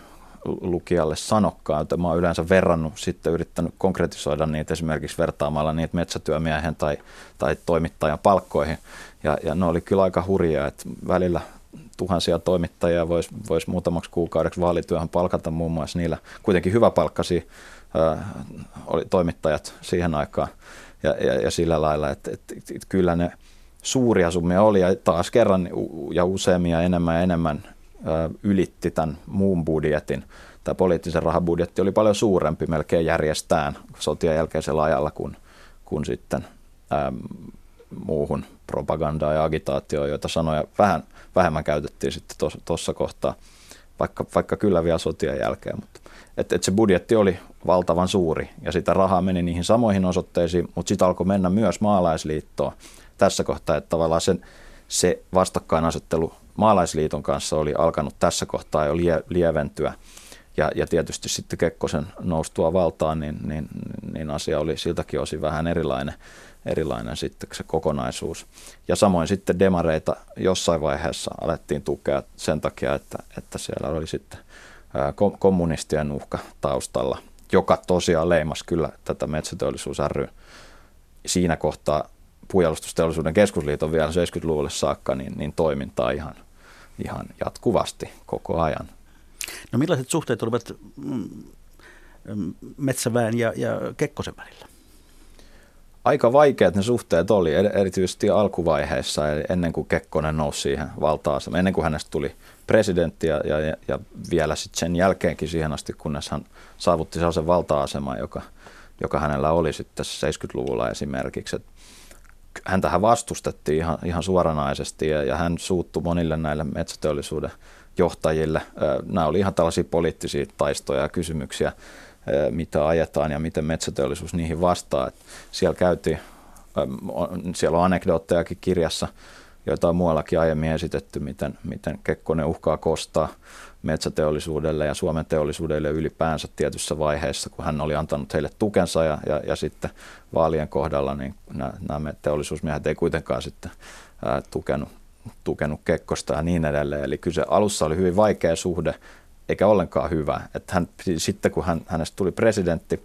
lukijalle sanokkaan, mä oon yleensä verrannut, sitten yrittänyt konkretisoida niitä esimerkiksi vertaamalla niitä metsätyömiehen tai, tai toimittajan palkkoihin. Ja, ja ne oli kyllä aika hurjaa, että välillä tuhansia toimittajia voisi vois muutamaksi kuukaudeksi vaalityöhön palkata muun muassa niillä. Kuitenkin hyvä palkkasi ää, oli toimittajat siihen aikaan ja, ja, ja sillä lailla, että, että, että, kyllä ne suuria summia oli ja taas kerran ja useammia enemmän ja enemmän ylitti tämän muun budjetin. Tämä poliittisen rahabudjetti oli paljon suurempi melkein järjestään sotien jälkeisellä ajalla kuin, kuin sitten ää, muuhun propagandaan ja agitaatioon, joita sanoja vähän vähemmän käytettiin sitten tuossa kohtaa, vaikka, vaikka kyllä vielä sotien jälkeen. Mutta, et, et se budjetti oli valtavan suuri ja sitä rahaa meni niihin samoihin osoitteisiin, mutta sitten alkoi mennä myös maalaisliittoon tässä kohtaa, että tavallaan sen, se vastakkainasettelu maalaisliiton kanssa oli alkanut tässä kohtaa jo lie, lieventyä. Ja, ja tietysti sitten Kekkosen noustua valtaan, niin, niin, niin asia oli siltäkin osin vähän erilainen, erilainen sitten se kokonaisuus. Ja samoin sitten demareita jossain vaiheessa alettiin tukea sen takia, että, että siellä oli sitten kommunistien uhka taustalla, joka tosiaan leimas kyllä tätä metsäteollisuus ry siinä kohtaa puolustusteollisuuden keskusliiton vielä 70-luvulle saakka niin, niin toimintaa ihan, ihan jatkuvasti koko ajan. No millaiset suhteet olivat mm, Metsäväen ja, ja Kekkosen välillä? Aika vaikeat ne suhteet oli, erityisesti alkuvaiheessa, eli ennen kuin Kekkonen nousi siihen valtaan, ennen kuin hänestä tuli presidentti ja, ja, ja vielä sitten sen jälkeenkin siihen asti, kunnes hän saavutti sellaisen valta-aseman, joka, joka hänellä oli sitten 70-luvulla esimerkiksi. Et häntähän vastustettiin ihan, ihan suoranaisesti ja, ja hän suuttui monille näille metsäteollisuuden johtajille. Nämä oli ihan tällaisia poliittisia taistoja ja kysymyksiä, mitä ajetaan ja miten metsäteollisuus niihin vastaa. Että siellä käytiin, siellä on anekdoottejakin kirjassa joita on muuallakin aiemmin esitetty, miten, miten Kekkonen uhkaa kostaa metsäteollisuudelle ja Suomen teollisuudelle ylipäänsä tietyssä vaiheessa, kun hän oli antanut heille tukensa ja, ja, ja sitten vaalien kohdalla niin nämä, teollisuusmiehet ei kuitenkaan sitten ää, tukenut, tukenut Kekkosta ja niin edelleen. Eli kyllä se alussa oli hyvin vaikea suhde, eikä ollenkaan hyvä. Että hän, sitten kun hän, hänestä tuli presidentti,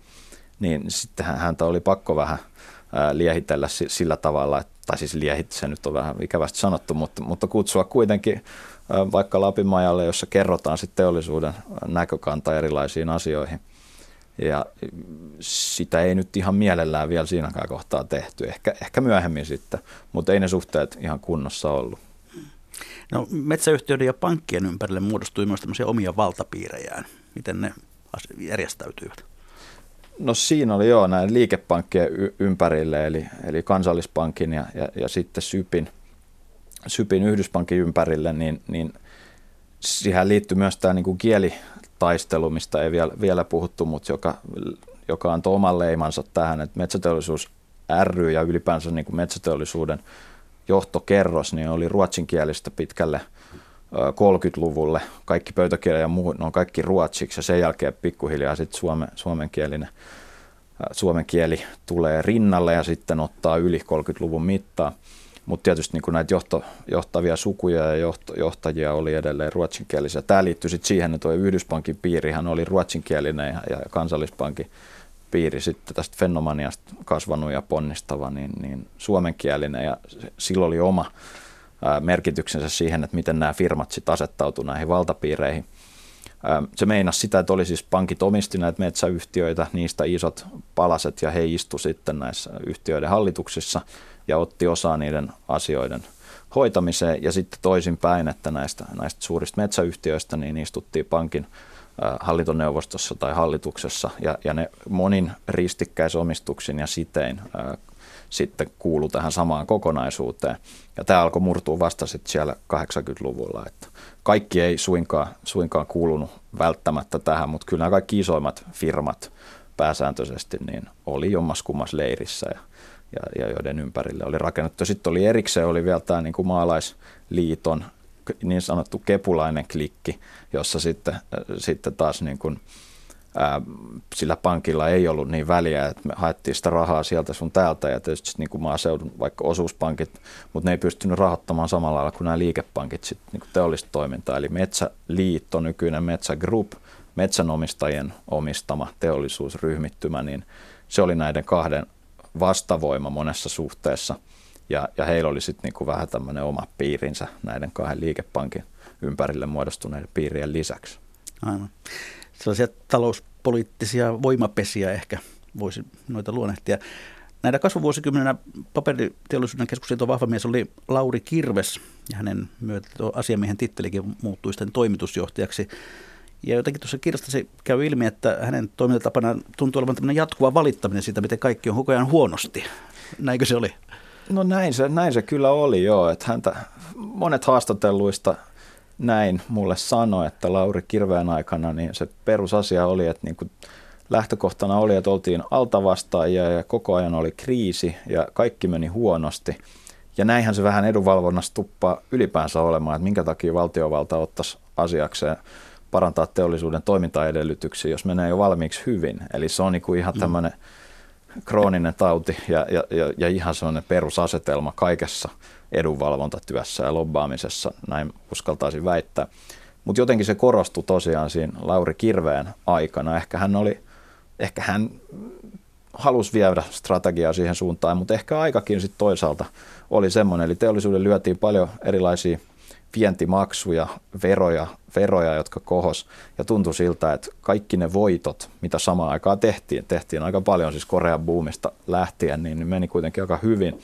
niin sitten häntä oli pakko vähän liehitellä sillä tavalla, että, tai siis liehit, se nyt on vähän ikävästi sanottu, mutta, mutta kutsua kuitenkin vaikka Lapin majalle, jossa kerrotaan sitten teollisuuden näkökanta erilaisiin asioihin. Ja sitä ei nyt ihan mielellään vielä siinäkään kohtaa tehty, ehkä, ehkä myöhemmin sitten, mutta ei ne suhteet ihan kunnossa ollut. No, metsäyhtiöiden ja pankkien ympärille muodostui myös tämmöisiä omia valtapiirejään. Miten ne järjestäytyivät? No siinä oli jo näin liikepankkien ympärille, eli, eli kansallispankin ja, ja, ja sitten Sypin, Sypin Yhdyspankin ympärille, niin, niin siihen liittyy myös tämä niin kuin kielitaistelu, mistä ei vielä, vielä puhuttu, mutta joka, joka antoi oman leimansa tähän, että metsäteollisuus ry ja ylipäänsä niin kuin metsäteollisuuden johtokerros niin oli ruotsinkielistä pitkälle 30-luvulle. Kaikki pöytäkirja ja muut, ne on kaikki ruotsiksi ja sen jälkeen pikkuhiljaa sitten suome, suomenkielinen suomen kieli tulee rinnalle ja sitten ottaa yli 30-luvun mittaa. Mutta tietysti niin näitä johto, johtavia sukuja ja johto, johtajia oli edelleen ruotsinkielisiä. Tämä liittyy sitten siihen, että tuo Yhdyspankin piirihän oli ruotsinkielinen ja, ja kansallispankin piiri sitten tästä fenomaniasta kasvanut ja ponnistava, niin, niin suomenkielinen ja silloin oli oma merkityksensä siihen, että miten nämä firmat sitten asettautu näihin valtapiireihin. Se meinasi sitä, että oli siis pankit omisti näitä metsäyhtiöitä, niistä isot palaset ja he istu sitten näissä yhtiöiden hallituksissa ja otti osaa niiden asioiden hoitamiseen ja sitten toisinpäin, että näistä, näistä suurista metsäyhtiöistä niin istuttiin pankin hallintoneuvostossa tai hallituksessa ja, ja ne monin ristikkäisomistuksin ja sitein ää, sitten kuulu tähän samaan kokonaisuuteen. Ja tämä alkoi murtua vasta sitten siellä 80-luvulla, että kaikki ei suinkaan, suinkaan kuulunut välttämättä tähän, mutta kyllä nämä kaikki isoimmat firmat pääsääntöisesti niin oli jommaskummas leirissä ja, ja, ja joiden ympärille oli rakennettu. Sitten oli erikseen oli vielä tämä niin kuin maalaisliiton niin sanottu kepulainen klikki, jossa sitten, sitten taas niin kuin, ää, sillä pankilla ei ollut niin väliä, että me haettiin sitä rahaa sieltä sun täältä ja tietysti niin kuin maaseudun vaikka osuuspankit, mutta ne ei pystynyt rahoittamaan samalla lailla kuin nämä liikepankit sitten niin kuin teollista toimintaa. Eli Metsäliitto, nykyinen Metsä Group, metsänomistajien omistama teollisuusryhmittymä, niin se oli näiden kahden vastavoima monessa suhteessa – ja, ja heillä oli sitten niinku vähän tämmöinen oma piirinsä näiden kahden liikepankin ympärille muodostuneiden piirien lisäksi. Aivan. Sellaisia talouspoliittisia voimapesiä ehkä voisi noita luonnehtia. Näitä kasvuvuosikymmenenä paperiteollisuuden keskusliiton vahva mies oli Lauri Kirves ja hänen myötä asiamiehen tittelikin muuttui sitten toimitusjohtajaksi. Ja jotenkin tuossa kirjasta se käy ilmi, että hänen toimintatapana tuntuu olevan tämmöinen jatkuva valittaminen siitä, miten kaikki on koko ajan huonosti. Näinkö se oli? No näin se, näin se kyllä oli joo, että häntä monet haastatelluista näin mulle sanoi, että Lauri Kirveen aikana niin se perusasia oli, että niin kuin lähtökohtana oli, että oltiin altavastaajia ja koko ajan oli kriisi ja kaikki meni huonosti. Ja näinhän se vähän edunvalvonnassa tuppaa ylipäänsä olemaan, että minkä takia valtiovalta ottaisi asiakseen parantaa teollisuuden toimintaedellytyksiä, jos menee jo valmiiksi hyvin. Eli se on niin kuin ihan mm. tämmöinen mm krooninen tauti ja, ja, ja, ja ihan sellainen perusasetelma kaikessa edunvalvontatyössä ja lobbaamisessa, näin uskaltaisin väittää. Mutta jotenkin se korostui tosiaan siinä Lauri Kirveen aikana. Ehkä hän oli, ehkä hän halusi viedä strategiaa siihen suuntaan, mutta ehkä aikakin sitten toisaalta oli semmoinen. Eli teollisuuden lyötiin paljon erilaisia vientimaksuja, veroja, veroja, jotka kohos. Ja tuntui siltä, että kaikki ne voitot, mitä samaan aikaan tehtiin, tehtiin aika paljon siis Korean boomista lähtien, niin meni kuitenkin aika hyvin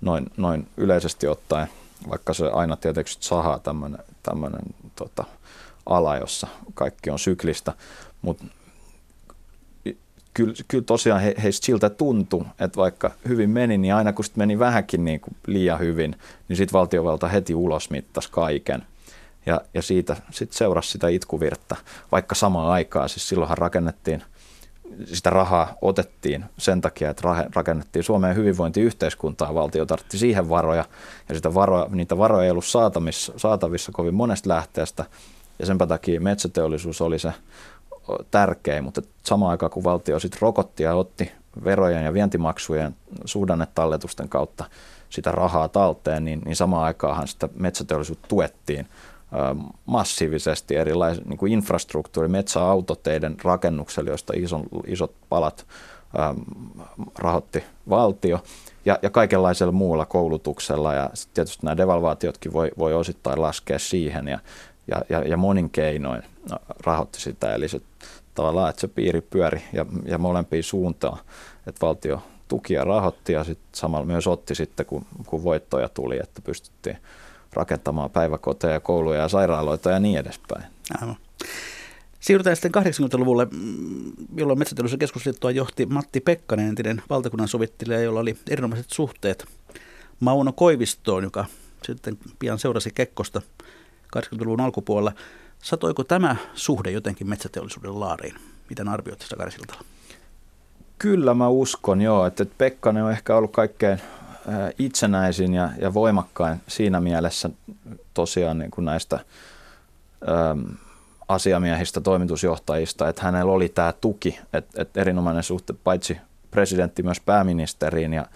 noin, noin yleisesti ottaen, vaikka se aina tietysti sahaa tämmöinen, tota, ala, jossa kaikki on syklistä, mutta kyllä, kyllä tosiaan he, heistä siltä tuntui, että vaikka hyvin meni, niin aina kun meni vähänkin niin kuin liian hyvin, niin sitten valtiovalta heti ulos mittasi kaiken. Ja, ja siitä sitten seurasi sitä itkuvirttä, vaikka samaan aikaan, siis silloinhan rakennettiin sitä rahaa otettiin sen takia, että rakennettiin Suomeen hyvinvointiyhteiskuntaa, valtio tarvitti siihen varoja, ja sitä varoja, niitä varoja ei ollut saatavissa, saatavissa kovin monesta lähteestä, ja sen takia metsäteollisuus oli se tärkein, mutta samaan aikaan kun valtio sitten rokotti ja otti verojen ja vientimaksujen suhdannetalletusten kautta sitä rahaa talteen, niin, niin samaan aikaanhan sitä metsäteollisuutta tuettiin massiivisesti erilaisen niin kuin infrastruktuuri, metsäautoteiden rakennukselle, joista ison, isot palat ähm, rahoitti valtio ja, ja kaikenlaisella muulla koulutuksella. Ja tietysti nämä devalvaatiotkin voi, voi osittain laskea siihen ja, ja, ja, ja monin keinoin rahoitti sitä, eli se tavallaan, että se piiri pyöri ja, ja molempiin suuntaan, että valtio tuki ja rahoitti ja sitten samalla myös otti sitten, kun, kun voittoja tuli, että pystyttiin rakentamaan päiväkoteja, kouluja ja sairaaloita ja niin edespäin. Aivan. Siirrytään sitten 80-luvulle, mm, jolloin Metsäteollisuuden keskusliittoa johti Matti Pekkanen, entinen valtakunnan sovittelija, jolla oli erinomaiset suhteet Mauno Koivistoon, joka sitten pian seurasi Kekkosta 80-luvun alkupuolella. Satoiko tämä suhde jotenkin metsäteollisuuden laariin? Miten arvioit sitä Karsiltalla? Kyllä mä uskon joo, että Pekkanen on ehkä ollut kaikkein itsenäisin ja, ja voimakkain siinä mielessä tosiaan niin kuin näistä äm, asiamiehistä, toimitusjohtajista, että hänellä oli tämä tuki, että, että erinomainen suhte paitsi presidentti myös pääministeriin ja,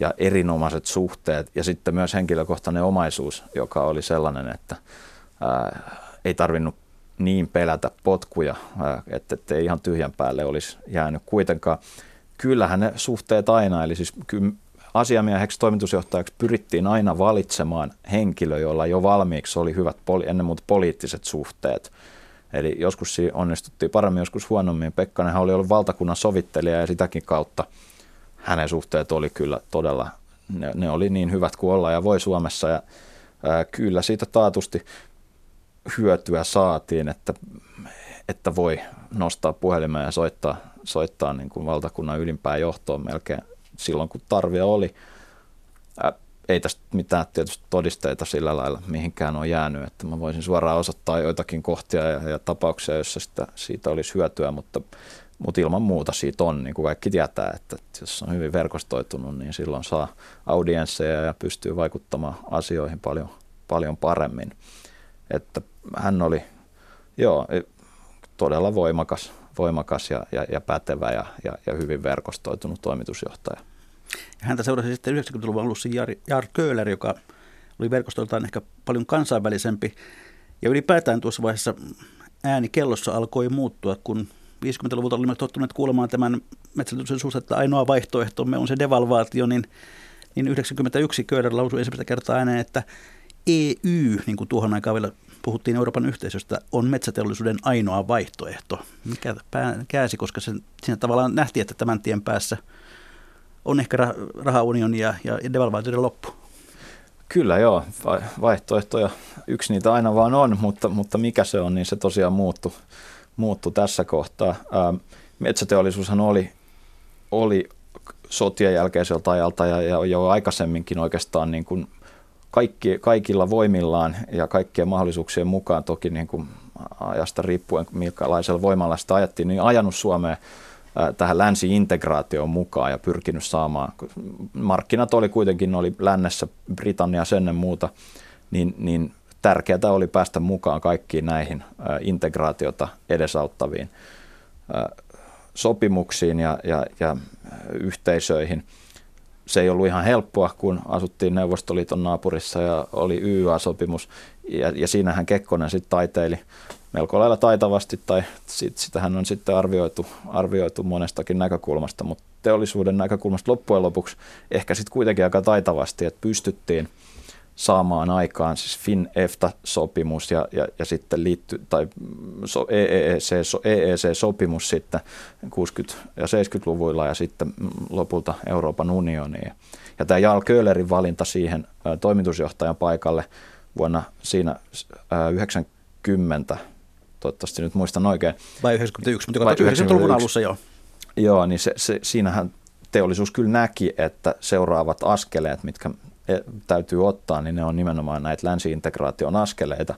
ja erinomaiset suhteet ja sitten myös henkilökohtainen omaisuus, joka oli sellainen, että ää, ei tarvinnut niin pelätä potkuja, ää, että, että ei ihan tyhjän päälle olisi jäänyt kuitenkaan. Kyllähän ne suhteet aina, eli siis asiamieheksi, toimitusjohtajaksi pyrittiin aina valitsemaan henkilö, jolla jo valmiiksi oli hyvät ennen muuta poliittiset suhteet. Eli joskus onnistuttiin paremmin, joskus huonommin. Pekkanenhan oli ollut valtakunnan sovittelija ja sitäkin kautta hänen suhteet oli kyllä todella, ne, ne oli niin hyvät kuin olla ja voi Suomessa. Ja ää, kyllä siitä taatusti hyötyä saatiin, että, että voi nostaa puhelimeen ja soittaa, soittaa niin kuin valtakunnan ylimpään johtoon melkein silloin, kun tarvia oli. Ei tästä mitään tietysti todisteita sillä lailla mihinkään on jäänyt, että mä voisin suoraan osoittaa joitakin kohtia ja, ja tapauksia, joissa sitä, siitä olisi hyötyä, mutta, mutta ilman muuta siitä on, niin kuin kaikki tietää, että jos on hyvin verkostoitunut, niin silloin saa audiensseja ja pystyy vaikuttamaan asioihin paljon, paljon paremmin. Että hän oli, joo, todella voimakas, voimakas ja, ja, ja pätevä ja, ja, ja hyvin verkostoitunut toimitusjohtaja. Ja häntä seurasi sitten 90-luvun alussa Jar, Jar Köhler, joka oli verkostoltaan ehkä paljon kansainvälisempi. Ja ylipäätään tuossa vaiheessa ääni kellossa alkoi muuttua, kun 50-luvulta olimme tottuneet kuulemaan tämän suhteen, että ainoa vaihtoehtomme on se devalvaatio, niin, niin 91 Köhler lausui ensimmäistä kertaa ääneen, että EU, niin kuin tuohon aikaan vielä puhuttiin Euroopan yhteisöstä, on metsäteollisuuden ainoa vaihtoehto. Mikä pää käsi, koska se, siinä tavallaan nähtiin, että tämän tien päässä on ehkä rahaunioni ja, ja devalvaatioiden loppu. Kyllä joo, vaihtoehtoja yksi niitä aina vaan on, mutta, mutta mikä se on, niin se tosiaan muuttui, muuttui tässä kohtaa. Ää, metsäteollisuushan oli, oli sotien jälkeiseltä ajalta ja, ja jo aikaisemminkin oikeastaan niin kuin kaikki, kaikilla voimillaan ja kaikkien mahdollisuuksien mukaan toki niin kuin ajasta riippuen, minkälaisella voimalla sitä ajettiin, niin ajanut Suomeen tähän länsi-integraatioon mukaan ja pyrkinyt saamaan. Markkinat oli kuitenkin, oli lännessä Britannia ennen muuta, niin, niin tärkeää oli päästä mukaan kaikkiin näihin integraatiota edesauttaviin sopimuksiin ja, ja, ja yhteisöihin – se ei ollut ihan helppoa, kun asuttiin Neuvostoliiton naapurissa ja oli YYA-sopimus. Ja, ja siinähän Kekkonen sitten taiteili melko lailla taitavasti, tai sit, sitähän on sitten arvioitu, arvioitu monestakin näkökulmasta, mutta teollisuuden näkökulmasta loppujen lopuksi ehkä sitten kuitenkin aika taitavasti, että pystyttiin – saamaan aikaan siis FIN-EFTA-sopimus ja, ja, ja sitten liitty, tai so, EEC, so, EEC-sopimus sitten 60- ja 70-luvuilla ja sitten lopulta Euroopan unioniin. Ja tämä Jarl Köhlerin valinta siihen ä, toimitusjohtajan paikalle vuonna siinä ä, 90, toivottavasti nyt muistan oikein. Vai 91, mutta 90-luvun alussa joo. Joo, niin se, se, siinähän teollisuus kyllä näki, että seuraavat askeleet, mitkä e, täytyy ottaa, niin ne on nimenomaan näitä länsi-integraation askeleita.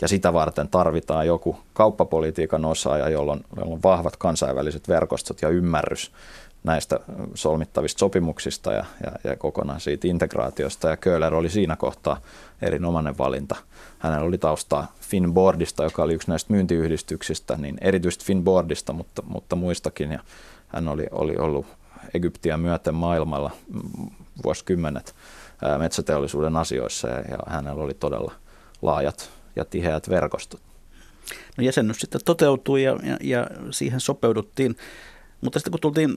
Ja sitä varten tarvitaan joku kauppapolitiikan osaaja, jolla on, jolla on vahvat kansainväliset verkostot ja ymmärrys näistä solmittavista sopimuksista ja, ja, ja kokonaan siitä integraatiosta. Ja Köhler oli siinä kohtaa erinomainen valinta. Hänellä oli taustaa Finboardista, joka oli yksi näistä myyntiyhdistyksistä, niin erityisesti Finboardista, mutta, mutta muistakin. Ja hän oli, oli ollut Egyptiä myöten maailmalla vuosikymmenet metsäteollisuuden asioissa ja, hänellä oli todella laajat ja tiheät verkostot. No jäsennys sitten toteutui ja, ja, ja siihen sopeuduttiin, mutta sitten kun tultiin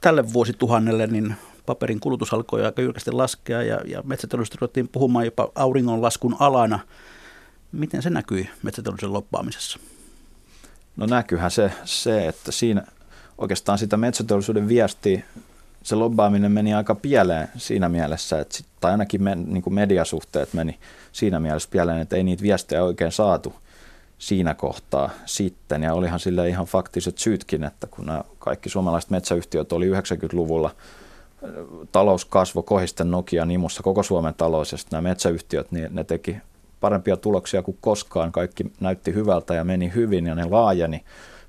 tälle vuosituhannelle, niin paperin kulutus alkoi aika jyrkästi laskea ja, ja metsäteollisuudesta ruvettiin puhumaan jopa auringonlaskun alana. Miten se näkyi metsäteollisuuden loppaamisessa? No näkyyhän se, se, että siinä oikeastaan sitä metsäteollisuuden viestiä, se lobbaaminen meni aika pieleen siinä mielessä, että tai ainakin me, niin kuin mediasuhteet meni siinä mielessä pieleen, että ei niitä viestejä oikein saatu siinä kohtaa sitten. Ja olihan sille ihan faktiset syytkin, että kun nämä kaikki suomalaiset metsäyhtiöt oli 90-luvulla talouskasvo kohisten Nokia nimussa koko Suomen talous ja nämä metsäyhtiöt, niin ne teki parempia tuloksia kuin koskaan. Kaikki näytti hyvältä ja meni hyvin ja ne laajeni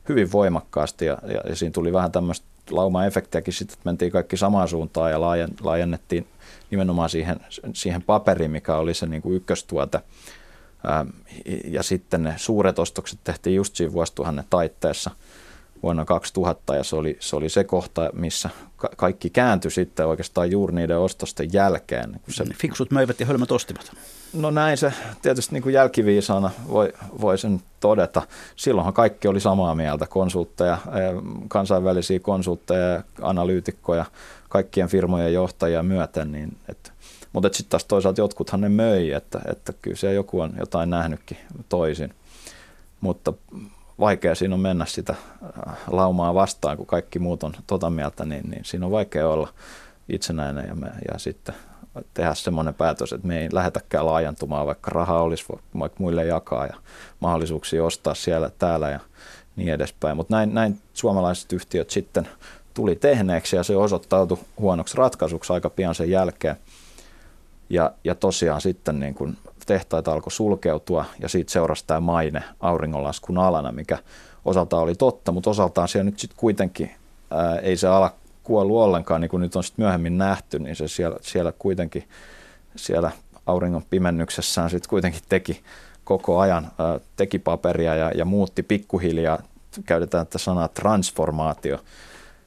hyvin voimakkaasti ja, ja, ja siinä tuli vähän tämmöistä lauma-efektiäkin sitten, että mentiin kaikki samaan suuntaan ja laajen, laajennettiin nimenomaan siihen, siihen paperiin, mikä oli se niin kuin ykköstuote. Ää, ja sitten ne suuret ostokset tehtiin just siinä vuosituhannen taitteessa vuonna 2000 ja se oli, se oli se kohta, missä ka- kaikki kääntyi sitten oikeastaan juuri niiden ostosten jälkeen. Kun se, Fiksut möivät ja hölmöt ostivat. No näin se tietysti niin kuin jälkiviisaana voi, voi sen todeta. Silloinhan kaikki oli samaa mieltä, konsultteja, kansainvälisiä konsultteja, analyytikkoja, kaikkien firmojen johtajia myöten. Niin, että, mutta sitten taas toisaalta jotkuthan ne möi, että, että kyllä siellä joku on jotain nähnytkin toisin. Mutta vaikea siinä on mennä sitä äh, laumaa vastaan, kun kaikki muut on tota mieltä, niin, niin siinä on vaikea olla itsenäinen ja, me, ja sitten tehdä semmoinen päätös, että me ei lähetäkään laajentumaan, vaikka rahaa olisi vaikka muille jakaa ja mahdollisuuksia ostaa siellä täällä ja niin edespäin. Mutta näin, näin suomalaiset yhtiöt sitten tuli tehneeksi ja se osoittautui huonoksi ratkaisuksi aika pian sen jälkeen. Ja, ja tosiaan sitten niin kun tehtaita alkoi sulkeutua ja siitä seurasi tämä maine auringonlaskun alana, mikä osaltaan oli totta, mutta osaltaan siellä nyt sitten kuitenkin ää, ei se ala kuollut ollenkaan, niin kuin nyt on sitten myöhemmin nähty, niin se siellä, siellä kuitenkin siellä auringon pimennyksessään sitten kuitenkin teki koko ajan, ää, teki paperia ja, ja muutti pikkuhiljaa, käytetään tätä sanaa transformaatio,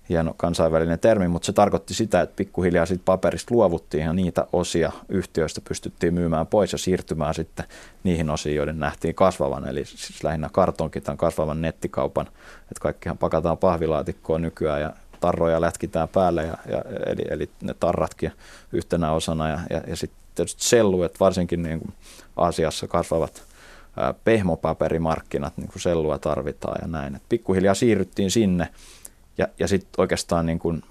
hieno kansainvälinen termi, mutta se tarkoitti sitä, että pikkuhiljaa siitä paperista luovuttiin ja niitä osia yhtiöistä pystyttiin myymään pois ja siirtymään sitten niihin osiin, joiden nähtiin kasvavan, eli siis lähinnä kartonkin tämän kasvavan nettikaupan, että kaikkihan pakataan pahvilaatikkoon nykyään ja tarroja lätkitään päälle, ja, ja, eli, eli ne tarratkin yhtenä osana. Ja, ja, ja sitten tietysti sellu, että varsinkin niin kuin Aasiassa kasvavat pehmopaperimarkkinat, niin kuin sellua tarvitaan ja näin. Et pikkuhiljaa siirryttiin sinne. Ja, ja sitten oikeastaan niin kuin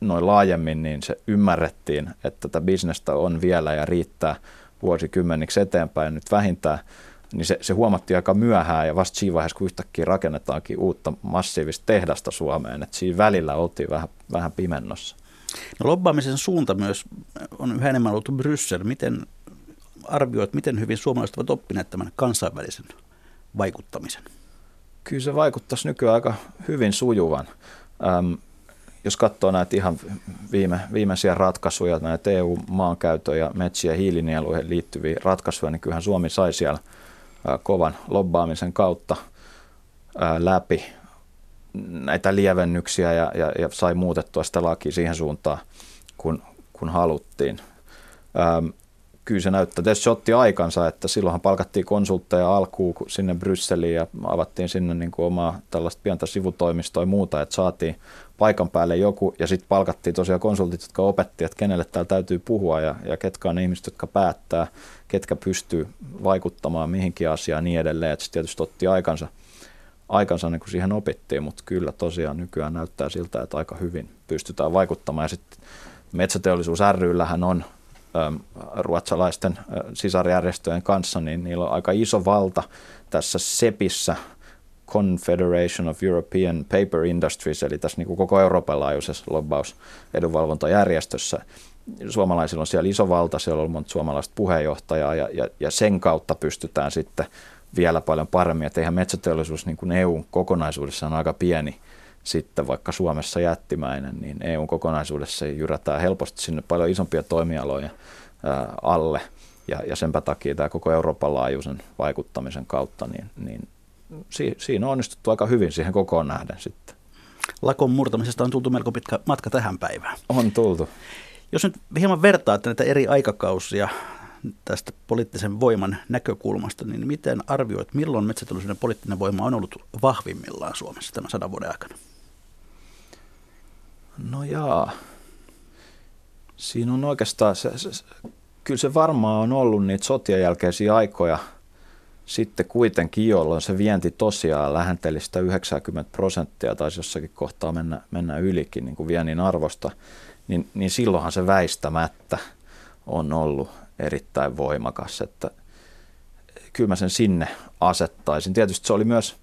noin laajemmin niin se ymmärrettiin, että tätä bisnestä on vielä ja riittää vuosikymmeniksi eteenpäin. Nyt vähintään, niin se, se huomattiin aika myöhään ja vasta siinä vaiheessa, kun yhtäkkiä rakennetaankin uutta massiivista tehdasta Suomeen, että siinä välillä oltiin vähän, vähän pimennossa. No lobbaamisen suunta myös on yhä enemmän ollut Bryssel. Miten arvioit, miten hyvin suomalaiset ovat oppineet tämän kansainvälisen vaikuttamisen? Kyllä se vaikuttaisi nykyään aika hyvin sujuvan. Ähm, jos katsoo näitä ihan viime, viimeisiä ratkaisuja, näitä EU-maankäytön ja metsien hiilinieluihin liittyviä ratkaisuja, niin kyllähän Suomi sai siellä kovan lobbaamisen kautta läpi näitä lievennyksiä ja, ja, ja sai muutettua sitä lakia siihen suuntaan, kun, kun haluttiin. Kyllä se näyttää. Tietysti se otti aikansa, että silloinhan palkattiin konsultteja alkuun sinne Brysseliin ja avattiin sinne niin kuin omaa tällaista pientä sivutoimistoa ja muuta, että saatiin paikan päälle joku ja sitten palkattiin tosiaan konsultit, jotka opetti, että kenelle täällä täytyy puhua ja, ja ketkä on ne ihmiset, jotka päättää, ketkä pystyy vaikuttamaan mihinkin asiaan ja niin edelleen. Että se tietysti otti aikansa, aikansa niin kuin siihen opittiin, mutta kyllä tosiaan nykyään näyttää siltä, että aika hyvin pystytään vaikuttamaan ja sitten Metsäteollisuus ryllähän on ruotsalaisten sisarjärjestöjen kanssa, niin niillä on aika iso valta tässä SEPissä, Confederation of European Paper Industries, eli tässä niin kuin koko Euroopan laajuisessa lobbaus edunvalvontajärjestössä. suomalaisilla on siellä iso valta, siellä on monta suomalaista puheenjohtajaa ja, ja, ja sen kautta pystytään sitten vielä paljon paremmin. Että eihän metsäteollisuus niin kuin EU kokonaisuudessaan aika pieni sitten vaikka Suomessa jättimäinen, niin EU kokonaisuudessa jyrätään helposti sinne paljon isompia toimialoja alle. Ja, ja senpä takia tämä koko Euroopan laajuisen vaikuttamisen kautta, niin, niin si, siinä on onnistuttu aika hyvin siihen kokoon nähden sitten. Lakon murtamisesta on tultu melko pitkä matka tähän päivään. On tultu. Jos nyt hieman vertaa näitä eri aikakausia tästä poliittisen voiman näkökulmasta, niin miten arvioit, milloin metsäteollisuuden poliittinen voima on ollut vahvimmillaan Suomessa tämän sadan vuoden aikana? No jaa. Siinä on oikeastaan, se, se, kyllä se varmaan on ollut niitä sotien jälkeisiä aikoja sitten kuitenkin, jolloin se vienti tosiaan lähenteli sitä 90 prosenttia, tai jossakin kohtaa mennä, mennä ylikin niin kuin viennin arvosta, niin, niin silloinhan se väistämättä on ollut erittäin voimakas, että kyllä mä sen sinne asettaisin. Tietysti se oli myös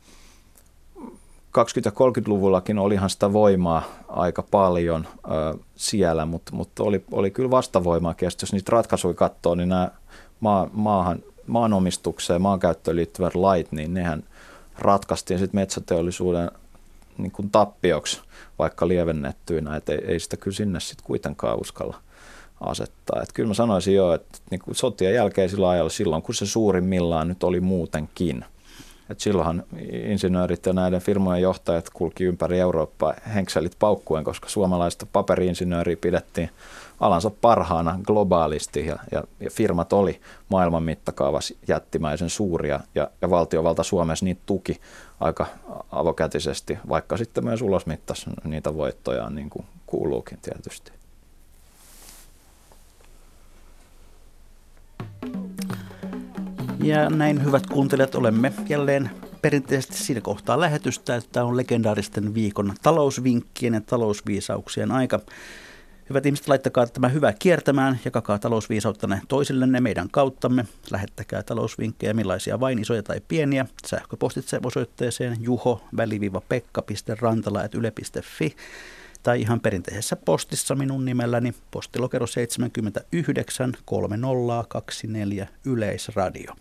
20- ja 30-luvullakin olihan sitä voimaa aika paljon ö, siellä, mutta, mutta oli, oli kyllä vastavoimaa. Jos niitä ratkaisuja katsoo, niin nämä maa, maahan, maanomistukseen, maankäyttöön liittyvät lait, niin nehän ratkaistiin sitten metsäteollisuuden niin kuin tappioksi, vaikka lievennettyinä, että ei, ei sitä kyllä sinne sitten kuitenkaan uskalla asettaa. Että kyllä mä sanoisin jo, että niin kuin sotien jälkeisillä ajalla silloin, kun se suurimmillaan nyt oli muutenkin. Että silloinhan insinöörit ja näiden firmojen johtajat kulki ympäri Eurooppaa henkselit paukkuen, koska suomalaista paperiinsinööriä pidettiin alansa parhaana globaalisti ja, ja, ja firmat oli maailman mittakaavassa jättimäisen suuria ja, ja valtiovalta Suomessa niitä tuki aika avokätisesti, vaikka sitten myös ulosmittasi niitä voittojaan niin kuin kuuluukin tietysti. Ja näin hyvät kuuntelijat, olemme jälleen perinteisesti siinä kohtaa lähetystä, että on legendaaristen viikon talousvinkkien ja talousviisauksien aika. Hyvät ihmiset, laittakaa tämä hyvä kiertämään, jakakaa talousviisauttanne toisillenne meidän kauttamme. Lähettäkää talousvinkkejä, millaisia vain isoja tai pieniä. Sähköpostitse osoitteeseen juho-pekka.rantala.yle.fi tai ihan perinteisessä postissa minun nimelläni postilokero 79 3024 Yleisradio.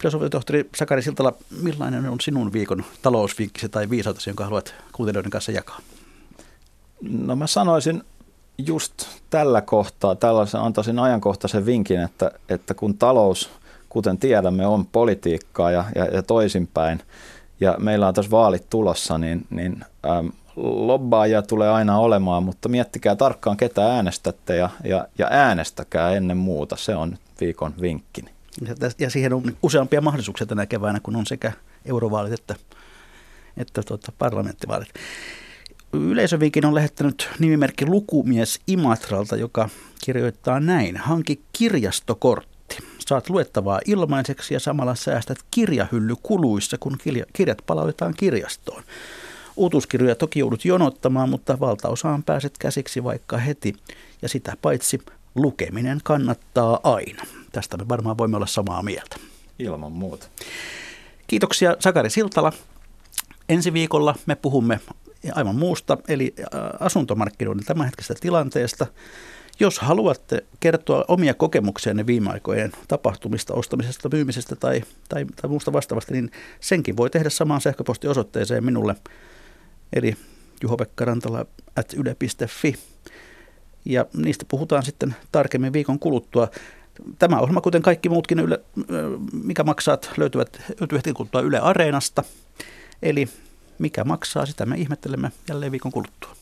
Filosofitohtori Sakari Siltala, millainen on sinun viikon talousvinkkisi tai viisautasi, jonka haluat kuuntelijoiden kanssa jakaa? No mä sanoisin just tällä kohtaa, tällaisen antaisin ajankohtaisen vinkin, että, että kun talous, kuten tiedämme, on politiikkaa ja, ja, ja toisinpäin, ja meillä on tässä vaalit tulossa, niin, niin äm, lobbaajia tulee aina olemaan, mutta miettikää tarkkaan, ketä äänestätte ja, ja, ja äänestäkää ennen muuta. Se on viikon vinkkini. Ja siihen on useampia mahdollisuuksia tänä keväänä, kun on sekä eurovaalit että, että tuota, parlamenttivaalit. Yleisövinkin on lähettänyt nimimerkki Lukumies Imatralta, joka kirjoittaa näin. Hanki kirjastokortti. Saat luettavaa ilmaiseksi ja samalla säästät kirjahyllykuluissa, kun kirjat palautetaan kirjastoon. Uutuuskirjoja toki joudut jonottamaan, mutta valtaosaan pääset käsiksi vaikka heti. Ja sitä paitsi lukeminen kannattaa aina. Tästä me varmaan voimme olla samaa mieltä. Ilman muuta. Kiitoksia Sakari Siltala. Ensi viikolla me puhumme aivan muusta, eli asuntomarkkinoiden tämänhetkisestä tilanteesta. Jos haluatte kertoa omia kokemuksianne viime aikojen tapahtumista, ostamisesta, myymisestä tai, tai, tai muusta vastaavasta, niin senkin voi tehdä samaan sähköpostiosoitteeseen minulle, eli juhopekkarantala.yle.fi. Ja niistä puhutaan sitten tarkemmin viikon kuluttua. Tämä ohjelma, kuten kaikki muutkin, yle, mikä maksaat, löytyvät, löytyy hetken kuluttua Yle Areenasta. Eli mikä maksaa, sitä me ihmettelemme jälleen viikon kuluttua.